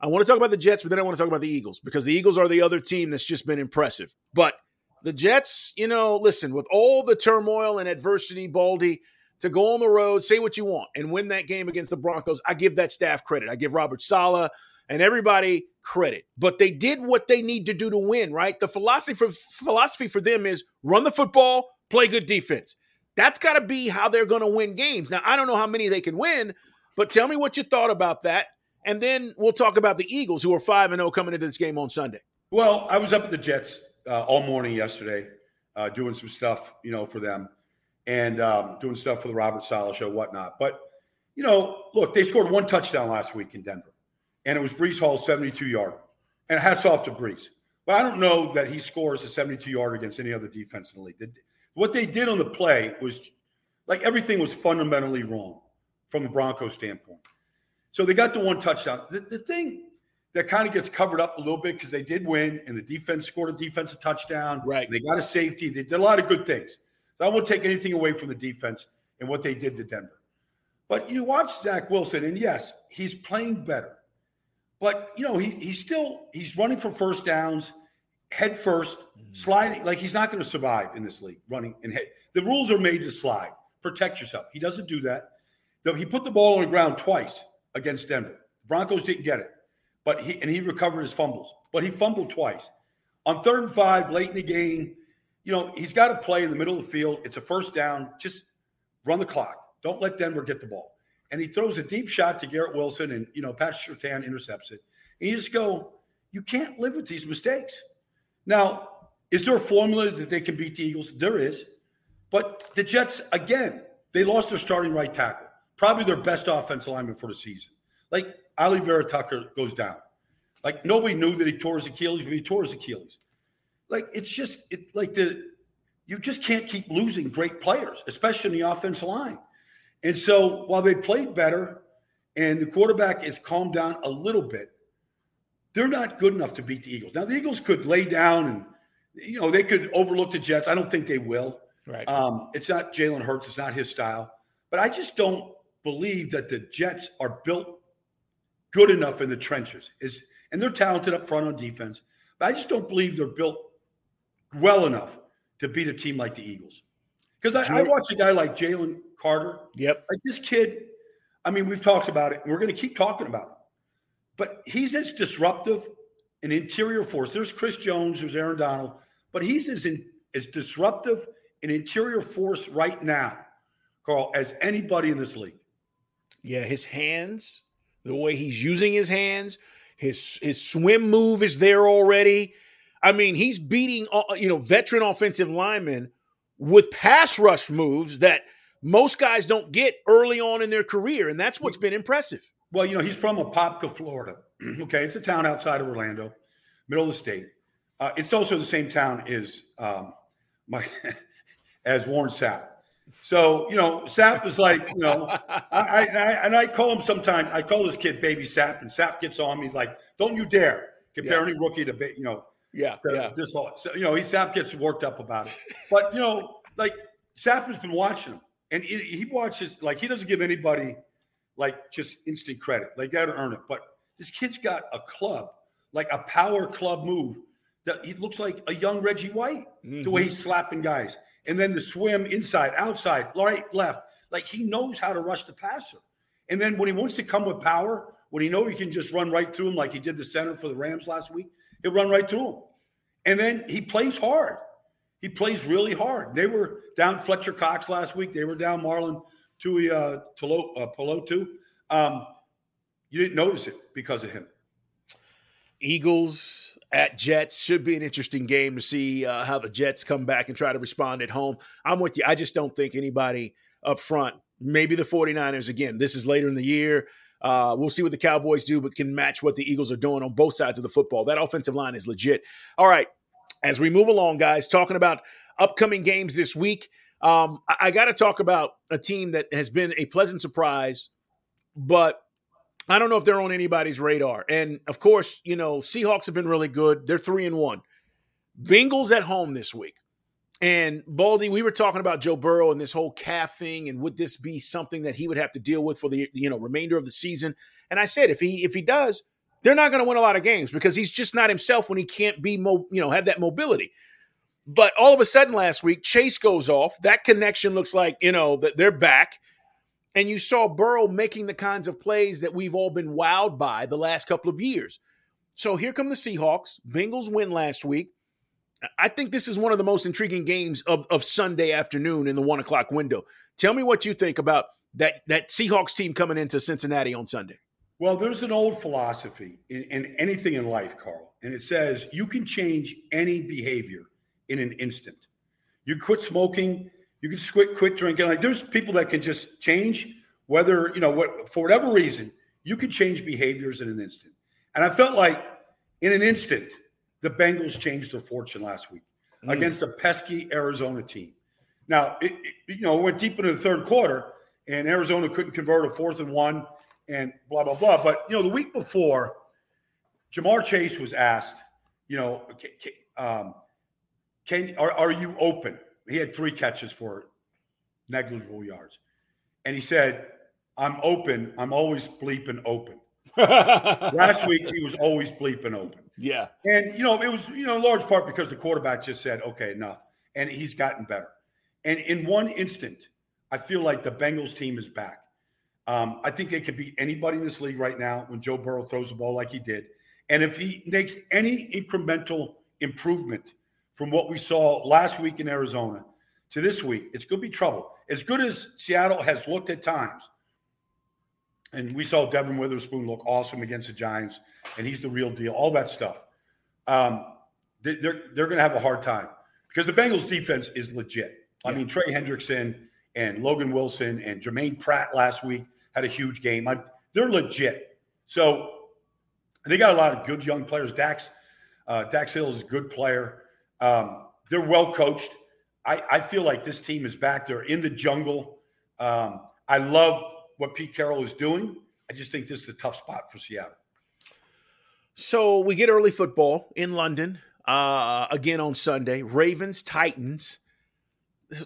I want to talk about the Jets, but then I want to talk about the Eagles because the Eagles are the other team that's just been impressive. But The Jets, you know, listen, with all the turmoil and adversity, Baldy, to go on the road, say what you want, and win that game against the Broncos, I give that staff credit. I give Robert Saleh and everybody credit. But they did what they need to do to win, right? The philosophy for philosophy for them is run the football, play good defense. That's got to be how they're going to win games. Now, I don't know how many they can win, but tell me what you thought about that. And then we'll talk about the Eagles, who are 5 and 0 coming into this game on Sunday. Well, I was up at the Jets uh, all morning yesterday uh, doing some stuff, you know, for them and um, doing stuff for the Robert Saleh show, whatnot. But, you know, look, they scored one touchdown last week in Denver and it was Breece Hall's 72 yard. And hats off to Breece. But I don't know that he scores a 72 yard against any other defense in the league. What they did on the play was like everything was fundamentally wrong from the Broncos standpoint. So they got the one touchdown. The, the thing that kind of gets covered up a little bit because they did win and the defense scored a defensive touchdown. Right. They got a safety. They did a lot of good things. So I won't take anything away from the defense and what they did to Denver. But you watch Zach Wilson, and yes, he's playing better. But you know, he he's still he's running for first downs, head 1st mm-hmm. sliding like he's not going to survive in this league, running and head. The rules are made to slide. Protect yourself. He doesn't do that. Though he put the ball on the ground twice against Denver. Broncos didn't get it, but he and he recovered his fumbles. But he fumbled twice on third and five late in the game. You know, he's got to play in the middle of the field. It's a first down. Just run the clock. Don't let Denver get the ball and he throws a deep shot to Garrett Wilson, and you know Patrick Surtain intercepts it. And you just go, you can't live with these mistakes. Now, is there a formula that they can beat the Eagles? There is, but the Jets again, they lost their starting right tackle, probably their best offensive lineman for the season. Like Ali Vera Tucker goes down. Like nobody knew that he tore his Achilles, but he tore his Achilles. Like it's just it like the you just can't keep losing great players, especially in the offensive line. And so while they played better and the quarterback is calmed down a little bit, they're not good enough to beat the Eagles. Now, the Eagles could lay down and, you know, they could overlook the Jets. I don't think they will. Right. Um, it's not Jalen Hurts, it's not his style. But I just don't believe that the Jets are built good enough in the trenches. Is and they're talented up front on defense, but I just don't believe they're built well enough to beat a team like the Eagles. Because I, I watch a guy like Jalen Carter. Yep. Like this kid, I mean, we've talked about it and we're going to keep talking about it. But he's as disruptive an interior force. There's Chris Jones, there's Aaron Donald, but he's as in, as disruptive an interior force right now, Carl, as anybody in this league. Yeah, his hands, the way he's using his hands, his his swim move is there already. I mean, he's beating uh, you know veteran offensive linemen with pass rush moves that – most guys don't get early on in their career, and that's what's been impressive. Well, you know, he's from Apopka, Florida. okay, it's a town outside of Orlando, middle of the state. Uh, it's also the same town as um, my as Warren Sapp. So you know, Sapp is like you know, I, I, and I call him sometimes. I call this kid Baby Sapp, and Sapp gets on me. He's like, "Don't you dare compare yeah. any rookie to you know." Yeah, yeah. This whole, so, you know, he Sapp gets worked up about it, but you know, like Sapp has been watching him and he, he watches like he doesn't give anybody like just instant credit. Like got to earn it. But this kid's got a club, like a power club move that he looks like a young Reggie White, mm-hmm. the way he's slapping guys. And then the swim inside, outside, right, left. Like he knows how to rush the passer. And then when he wants to come with power, when he know he can just run right through him, like he did the center for the Rams last week, he'll run right through him. And then he plays hard. He plays really hard. They were down Fletcher Cox last week. They were down Marlon Tui uh, Tolo, uh, Pelotu. Um, you didn't notice it because of him. Eagles at Jets should be an interesting game to see uh, how the Jets come back and try to respond at home. I'm with you. I just don't think anybody up front, maybe the 49ers again, this is later in the year. Uh, we'll see what the Cowboys do, but can match what the Eagles are doing on both sides of the football. That offensive line is legit. All right as we move along, guys, talking about upcoming games this week. Um, I, I got to talk about a team that has been a pleasant surprise, but I don't know if they're on anybody's radar. And of course, you know, Seahawks have been really good. They're three and one. Bengals at home this week. And Baldy, we were talking about Joe Burrow and this whole calf thing, and would this be something that he would have to deal with for the you know remainder of the season? And I said, if he if he does, they're not going to win a lot of games because he's just not himself when he can't be, mo- you know, have that mobility. But all of a sudden last week, Chase goes off. That connection looks like, you know, that they're back. And you saw Burrow making the kinds of plays that we've all been wowed by the last couple of years. So here come the Seahawks. Bengals win last week. I think this is one of the most intriguing games of, of Sunday afternoon in the one o'clock window. Tell me what you think about that that Seahawks team coming into Cincinnati on Sunday. Well, there's an old philosophy in, in anything in life, Carl, and it says you can change any behavior in an instant. You quit smoking, you can quit quit drinking. Like there's people that can just change, whether you know what for whatever reason, you can change behaviors in an instant. And I felt like in an instant, the Bengals changed their fortune last week mm. against a pesky Arizona team. Now, it, it, you know, went deep into the third quarter, and Arizona couldn't convert a fourth and one, and blah blah blah. But you know, the week before, Ja'Marr Chase was asked, you know, um, can are, are you open? He had three catches for negligible yards, and he said, "I'm open. I'm always bleeping open." Last week he was always bleeping open. Yeah. And you know, it was, you know, in large part because the quarterback just said, okay, enough. And he's gotten better. And in one instant, I feel like the Bengals team is back. Um, I think they could beat anybody in this league right now when Joe Burrow throws the ball like he did. And if he makes any incremental improvement from what we saw last week in Arizona to this week, it's going to be trouble. As good as Seattle has looked at times, and we saw Devon Witherspoon look awesome against the Giants, and he's the real deal. All that stuff. Um, they're they're going to have a hard time because the Bengals defense is legit. I mean, Trey Hendrickson and Logan Wilson and Jermaine Pratt last week had a huge game. I, they're legit. So they got a lot of good young players. Dax uh, Dax Hill is a good player. Um, they're well coached. I, I feel like this team is back. They're in the jungle. Um, I love what Pete Carroll is doing. I just think this is a tough spot for Seattle. So we get early football in London uh, again on Sunday. Ravens, Titans.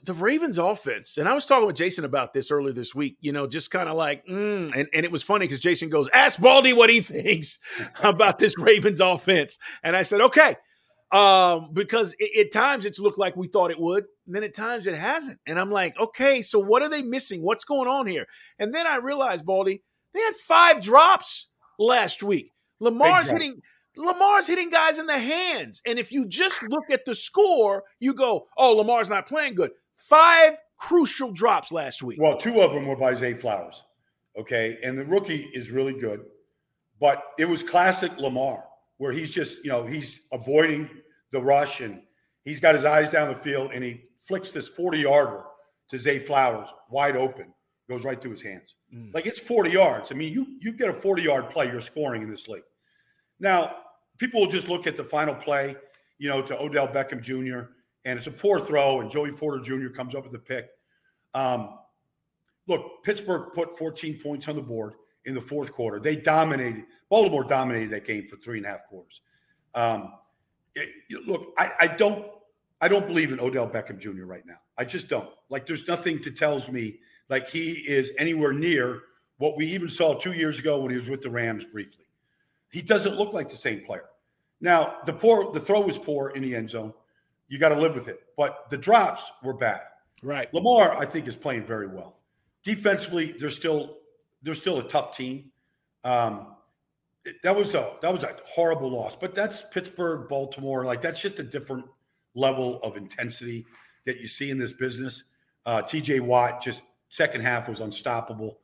The Ravens offense, and I was talking with Jason about this earlier this week, you know, just kind of like, mm, and, and it was funny because Jason goes, Ask Baldy what he thinks about this Ravens offense. And I said, Okay, um, because it, at times it's looked like we thought it would, and then at times it hasn't. And I'm like, okay, so what are they missing? What's going on here? And then I realized, Baldy, they had five drops last week. Lamar's hitting Lamar's hitting guys in the hands. And if you just look at the score, you go, oh, Lamar's not playing good. Five crucial drops last week. Well, two of them were by Zay Flowers. Okay. And the rookie is really good. But it was classic Lamar, where he's just, you know, he's avoiding the rush and he's got his eyes down the field and he flicks this 40 yarder to Zay Flowers wide open, goes right through his hands. Mm. Like it's 40 yards. I mean, you you get a 40 yard play, you're scoring in this league. Now, people will just look at the final play, you know, to Odell Beckham Jr. and it's a poor throw, and Joey Porter Jr. comes up with the pick. Um, look, Pittsburgh put 14 points on the board in the fourth quarter. They dominated. Baltimore dominated that game for three and a half quarters. Um, look, I, I don't I don't believe in Odell Beckham Jr. right now. I just don't. Like, there's nothing to tells me like he is anywhere near what we even saw two years ago when he was with the Rams briefly. He doesn't look like the same player. Now, the poor, the throw was poor in the end zone. You got to live with it. But the drops were bad. Right. Lamar, I think, is playing very well. Defensively, they're still they're still a tough team. Um, that was a that was a horrible loss. But that's Pittsburgh, Baltimore. Like that's just a different level of intensity that you see in this business. Uh, T.J. Watt just second half was unstoppable.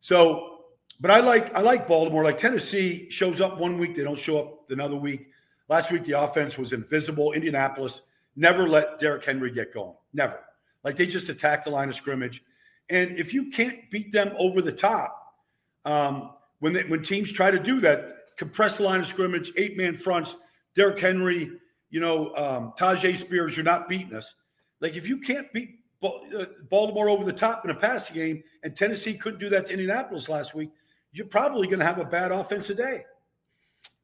So, but I like I like Baltimore. Like Tennessee shows up one week, they don't show up another week. Last week the offense was invisible. Indianapolis never let Derrick Henry get going. Never. Like they just attacked the line of scrimmage. And if you can't beat them over the top, um, when they, when teams try to do that, compress the line of scrimmage, eight man fronts, Derrick Henry, you know, um, Tyjae Spears, you're not beating us. Like if you can't beat uh, Baltimore over the top in a passing game, and Tennessee couldn't do that to Indianapolis last week, you're probably going to have a bad offensive day.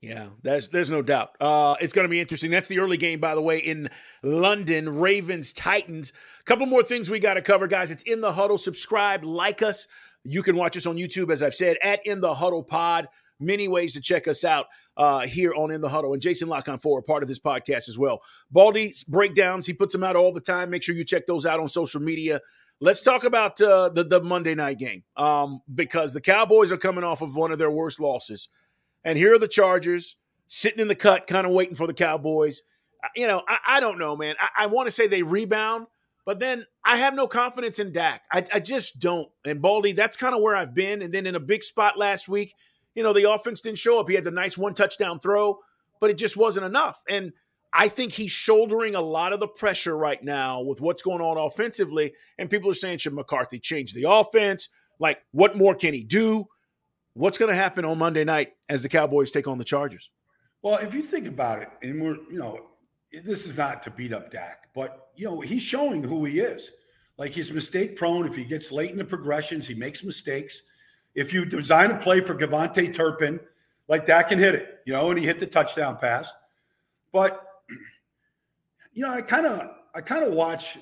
Yeah, there's there's no doubt. Uh, it's going to be interesting. That's the early game, by the way, in London. Ravens Titans. A couple more things we got to cover, guys. It's in the huddle. Subscribe, like us. You can watch us on YouTube, as I've said, at In the Huddle Pod. many ways to check us out uh, here on In the Huddle. And Jason La Canfora, part of this podcast as well. Baldy's breakdowns, he puts them out all the time. Make sure you check those out on social media. Let's talk about uh, the the Monday night game um, because the Cowboys are coming off of one of their worst losses, and here are the Chargers sitting in the cut, kind of waiting for the Cowboys. You know, I, I don't know, man. I, I want to say they rebound, but then I have no confidence in Dak. I, I just don't. And Baldy, that's kind of where I've been. And then in a big spot last week, you know, the offense didn't show up. He had the nice one touchdown throw, but it just wasn't enough. And I think he's shouldering a lot of the pressure right now with what's going on offensively. And people are saying, should McCarthy change the offense? Like, what more can he do? What's going to happen on Monday night as the Cowboys take on the Chargers? Well, if you think about it, and we're, you know, this is not to beat up Dak, but, you know, he's showing who he is. Like, he's mistake prone. If he gets late in the progressions, he makes mistakes. If you design a play for KaVontae Turpin, like Dak can hit it, you know, and he hit the touchdown pass. But you know, I kind of I kind of watch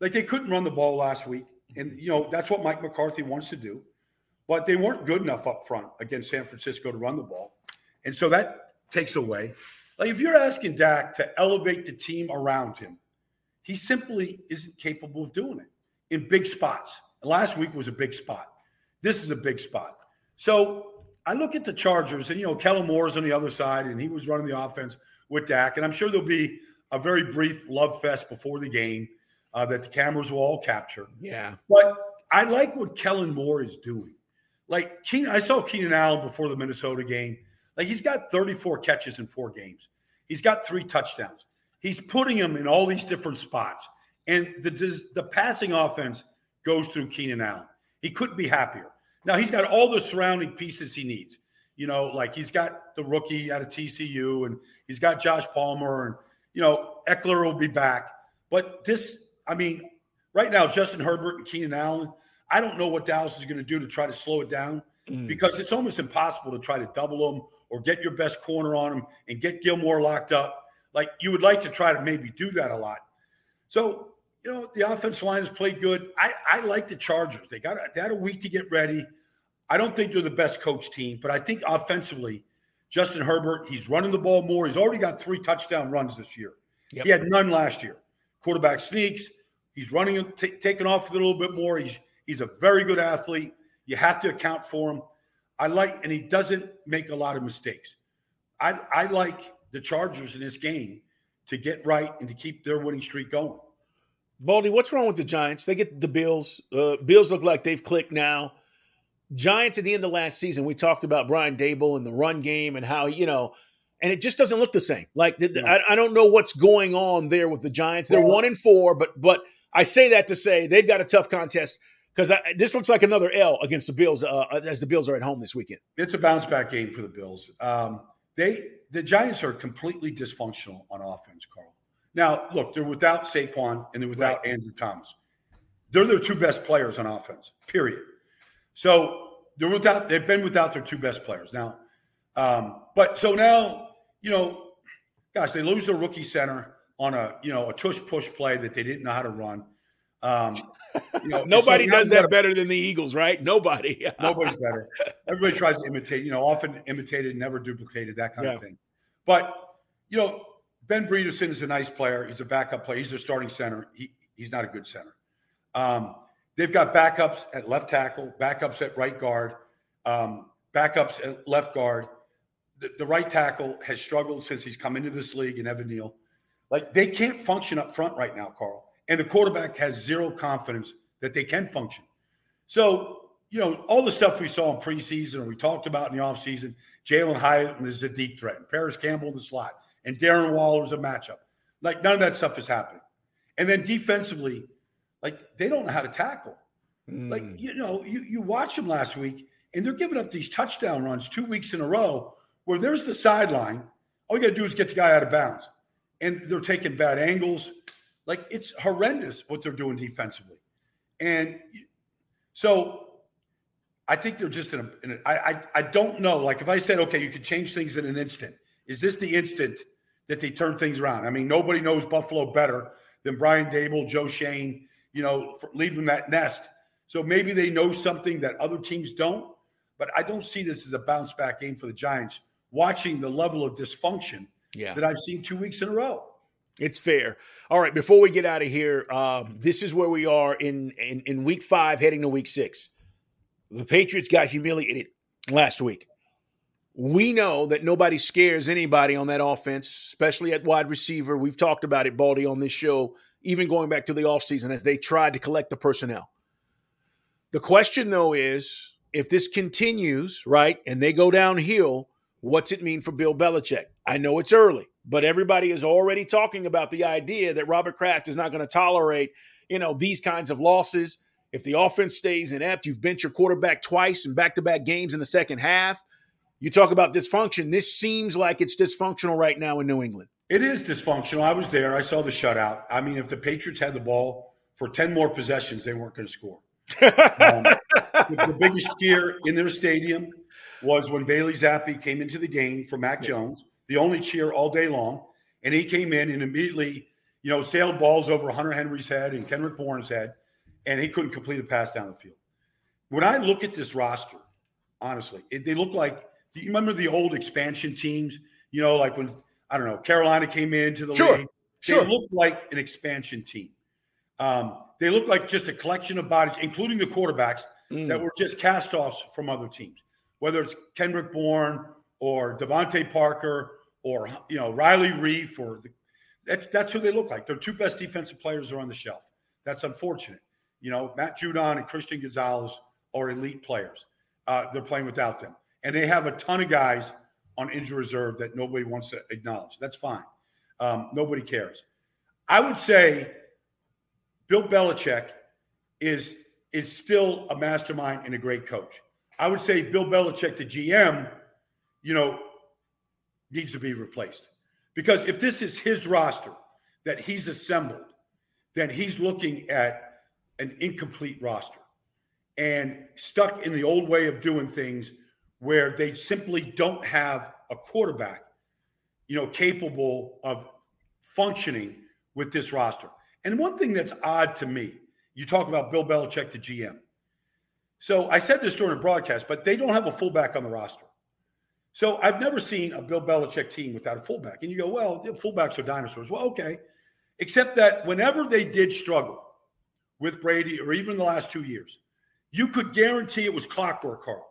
like they couldn't run the ball last week, and you know that's what Mike McCarthy wants to do, but they weren't good enough up front against San Francisco to run the ball, and so that takes away. Like if you're asking Dak to elevate the team around him, he simply isn't capable of doing it in big spots. Last week was a big spot. This is a big spot. So I look at the Chargers, and you know Kellen Moore's on the other side, and he was running the offense with Dak, and I'm sure there'll be a very brief love fest before the game uh, that the cameras will all capture. Yeah. But I like what Kellen Moore is doing. Like Keenan, I saw Keenan Allen before the Minnesota game. Like he's got 34 catches in four games. He's got three touchdowns. He's putting him in all these different spots. And the, the passing offense goes through Keenan Allen. He couldn't be happier. Now he's got all the surrounding pieces he needs. You know, like he's got the rookie out of TCU and he's got Josh Palmer and – you know, Ekeler will be back. But this, I mean, right now, Justin Herbert and Keenan Allen, I don't know what Dallas is going to do to try to slow it down mm. because it's almost impossible to try to double them or get your best corner on them and get Gilmore locked up. Like you would like to try to maybe do that a lot. So, you know, the offensive line has played good. I, I like the Chargers. They got they had a week to get ready. I don't think they're the best coach team, but I think offensively, Justin Herbert, he's running the ball more. He's already got three touchdown runs this year. Yep. He had none last year. Quarterback sneaks. He's running, t- taking off a little bit more. He's he's a very good athlete. You have to account for him. I like, and he doesn't make a lot of mistakes. I I like the Chargers in this game to get right and to keep their winning streak going. Baldy, what's wrong with the Giants? They get the Bills. Uh, Bills look like they've clicked now. Giants at the end of last season, we talked about Brian Daboll and the run game and how, you know, and it just doesn't look the same. Like the, yeah. I, I, don't know what's going on there with the Giants. They're well, one and four, but but I say that to say they've got a tough contest because this looks like another L against the Bills uh, as the Bills are at home this weekend. It's a bounce back game for the Bills. Um, they the Giants are completely dysfunctional on offense, Carl. Now look, they're without Saquon and they're without right. Andrew Thomas. They're their two best players on offense. Period. So they're without. They've been without their two best players now. Um, but so now, you know, gosh, they lose their rookie center on a you know a tush push play that they didn't know how to run. Um, you know, nobody so does that better than the Eagles, right? Nobody. nobody's better. Everybody tries to imitate. You know, often imitated, never duplicated, that kind yeah. of thing. But you know, Ben Bredeson is a nice player. He's a backup player. He's a starting center. He, he's not a good center. Um, They've got backups at left tackle, backups at right guard, um, backups at left guard. The, the, right tackle has struggled since he's come into this league in Evan Neal. Like they can't function up front right now, Carl. And the quarterback has zero confidence that they can function. So, you know, all the stuff we saw in preseason or we talked about in the offseason, Jalin Hyatt is a deep threat, and Parris Campbell in the slot, and Darren Waller is a matchup. Like none of that stuff is happening. And then defensively, like they don't know how to tackle. Mm. Like you know, you you watch them last week, and they're giving up these touchdown runs two weeks in a row where there's the sideline. All you got to do is get the guy out of bounds, and they're taking bad angles. Like it's horrendous what they're doing defensively, and so I think they're just in a. In a I, I I don't know. Like if I said, okay, you could change things in an instant. Is this the instant that they turn things around? I mean, nobody knows Buffalo better than Brian Daboll, Joe Schoen. you know, leaving that nest. So maybe they know something that other teams don't. but I don't see this as a bounce back game for the Giants. Watching the level of dysfunction Yeah. that I've seen two weeks in a row. It's fair. All right, before we get out of here, um, this is where we are in, in in week five, heading to week six. The Patriots got humiliated last week. We know that nobody scares anybody on that offense, especially at wide receiver. We've talked about it, Baldy, on this show, even going back to the offseason as they tried to collect the personnel. The question, though, is if this continues, right, and they go downhill, what's it mean for Bill Belichick? I know it's early, but everybody is already talking about the idea that Robert Kraft is not going to tolerate, you know, these kinds of losses. If the offense stays inept, you've bent your quarterback twice in back-to-back games in the second half. You talk about dysfunction. This seems like it's dysfunctional right now in New England. It is dysfunctional. I was there. I saw the shutout. I mean, if the Patriots had the ball for 10 more possessions, they weren't going to score. Um, the, the biggest cheer in their stadium was when Bailey Zappe came into the game for Mac Jones, the only cheer all day long. And he came in and immediately, you know, sailed balls over Hunter Henry's head and Kendrick Bourne's head, and he couldn't complete a pass down the field. When I look at this roster, honestly, it, they look like do you remember the old expansion teams? You know, like when I don't know, Carolina came into the Sure, league. sure. They look like an expansion team. Um, they look like just a collection of bodies, including the quarterbacks, Mm. that were just cast-offs from other teams. Whether it's Kendrick Bourne or DeVante Parker or you know Riley Reiff or the, that, that's who they look like. Their two best defensive players are on the shelf. That's unfortunate. You know, Matt Judon and Christian Gonzalez are elite players. Uh, they're playing without them, and they have a ton of guys on injury reserve that nobody wants to acknowledge. That's fine. Um, nobody cares. I would say Bill Belichick is is still a mastermind and a great coach. I would say Bill Belichick, the GM, you know, needs to be replaced because if this is his roster that he's assembled, then he's looking at an incomplete roster and stuck in the old way of doing things where they simply don't have a quarterback, you know, capable of functioning with this roster. And one thing that's odd to me, you talk about Bill Belichick, the GM. So I said this during a broadcast, but they don't have a fullback on the roster. So I've never seen a Bill Belichick team without a fullback. And you go, well, the fullbacks are dinosaurs. Well, okay. Except that whenever they did struggle with Brady or even the last two years, you could guarantee it was clockwork, Carl.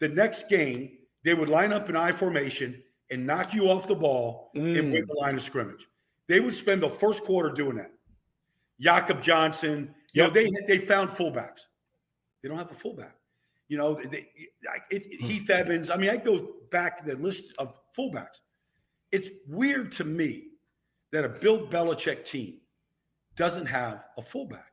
The next game, they would line up in I formation and knock you off the ball and mm. win the line of scrimmage. They would spend the first quarter doing that. Jakob Johnson, you know, they they found fullbacks. They don't have a fullback. You know, they, I- it, hmm. Heath Evans. I mean, I go back to the list of fullbacks. It's weird to me that a Bill Belichick team doesn't have a fullback.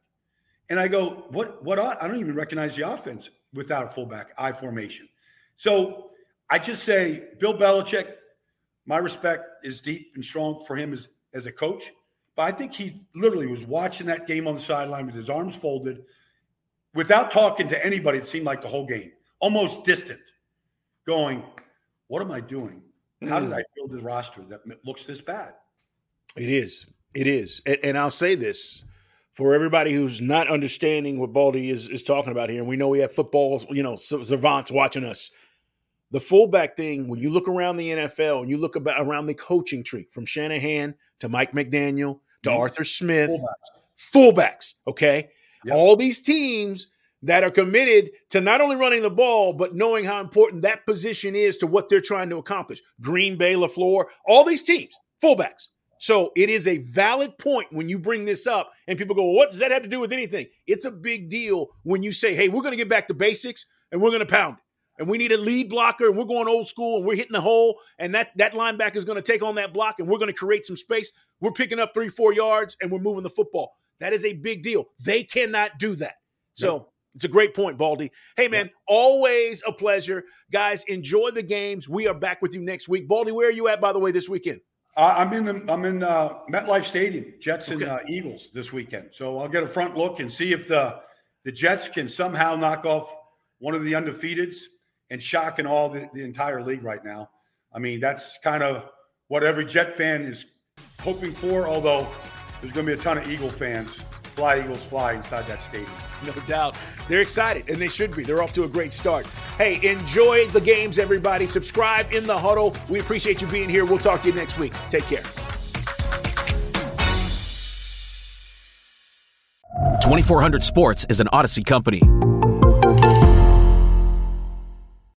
And I go, what? What? I don't even recognize the offense without a fullback. I formation. So I just say, Bill Belichick. My respect is deep and strong for him as as a coach. But I think he literally was watching that game on the sideline with his arms folded, without talking to anybody. It seemed like the whole game, almost distant, going, "What am I doing? How did I build a roster that looks this bad?" It is. It is. And, and I'll say this for everybody who's not understanding what Baldy is, is talking about here. And we know we have football, you know, savants watching us. The fullback thing, when you look around the NFL and you look about around the coaching tree from Shanahan to Mike McDaniel to Mhm. Arthur Smith, Fullbacks. fullbacks, okay? Yep. All these teams that are committed to not only running the ball, but knowing how important that position is to what they're trying to accomplish. Green Bay, LaFleur, all these teams, fullbacks. So it is a valid point when you bring this up and people go, well, what does that have to do with anything? It's a big deal when you say, hey, we're going to get back to basics and we're going to pound it. And we need a lead blocker and we're going old school and we're hitting the hole. And that, that linebacker is going to take on that block and we're going to create some space. We're picking up three, four yards and we're moving the football. That is a big deal. They cannot do that. So it's a great point, Baldy. Hey, man, always a pleasure. Guys, enjoy the games. We are back with you next week. Baldy, where are you at, by the way, this weekend? Uh, I'm in the, I'm in uh, MetLife Stadium, Jets and Okay. uh, Eagles this weekend. So I'll get a front look and see if the the Jets can somehow knock off one of the undefeateds and shocking all the, the entire league right now. I mean, that's kind of what every Jet fan is hoping for. Although there's going to be a ton of Eagle fans, fly Eagles fly inside that stadium. No doubt. they're excited, and they should be. They're off to a great start. Hey, enjoy the games, everybody. Subscribe in the huddle. We appreciate you being here. We'll talk to you next week. Take care. 2400 Sports is an Audacy company.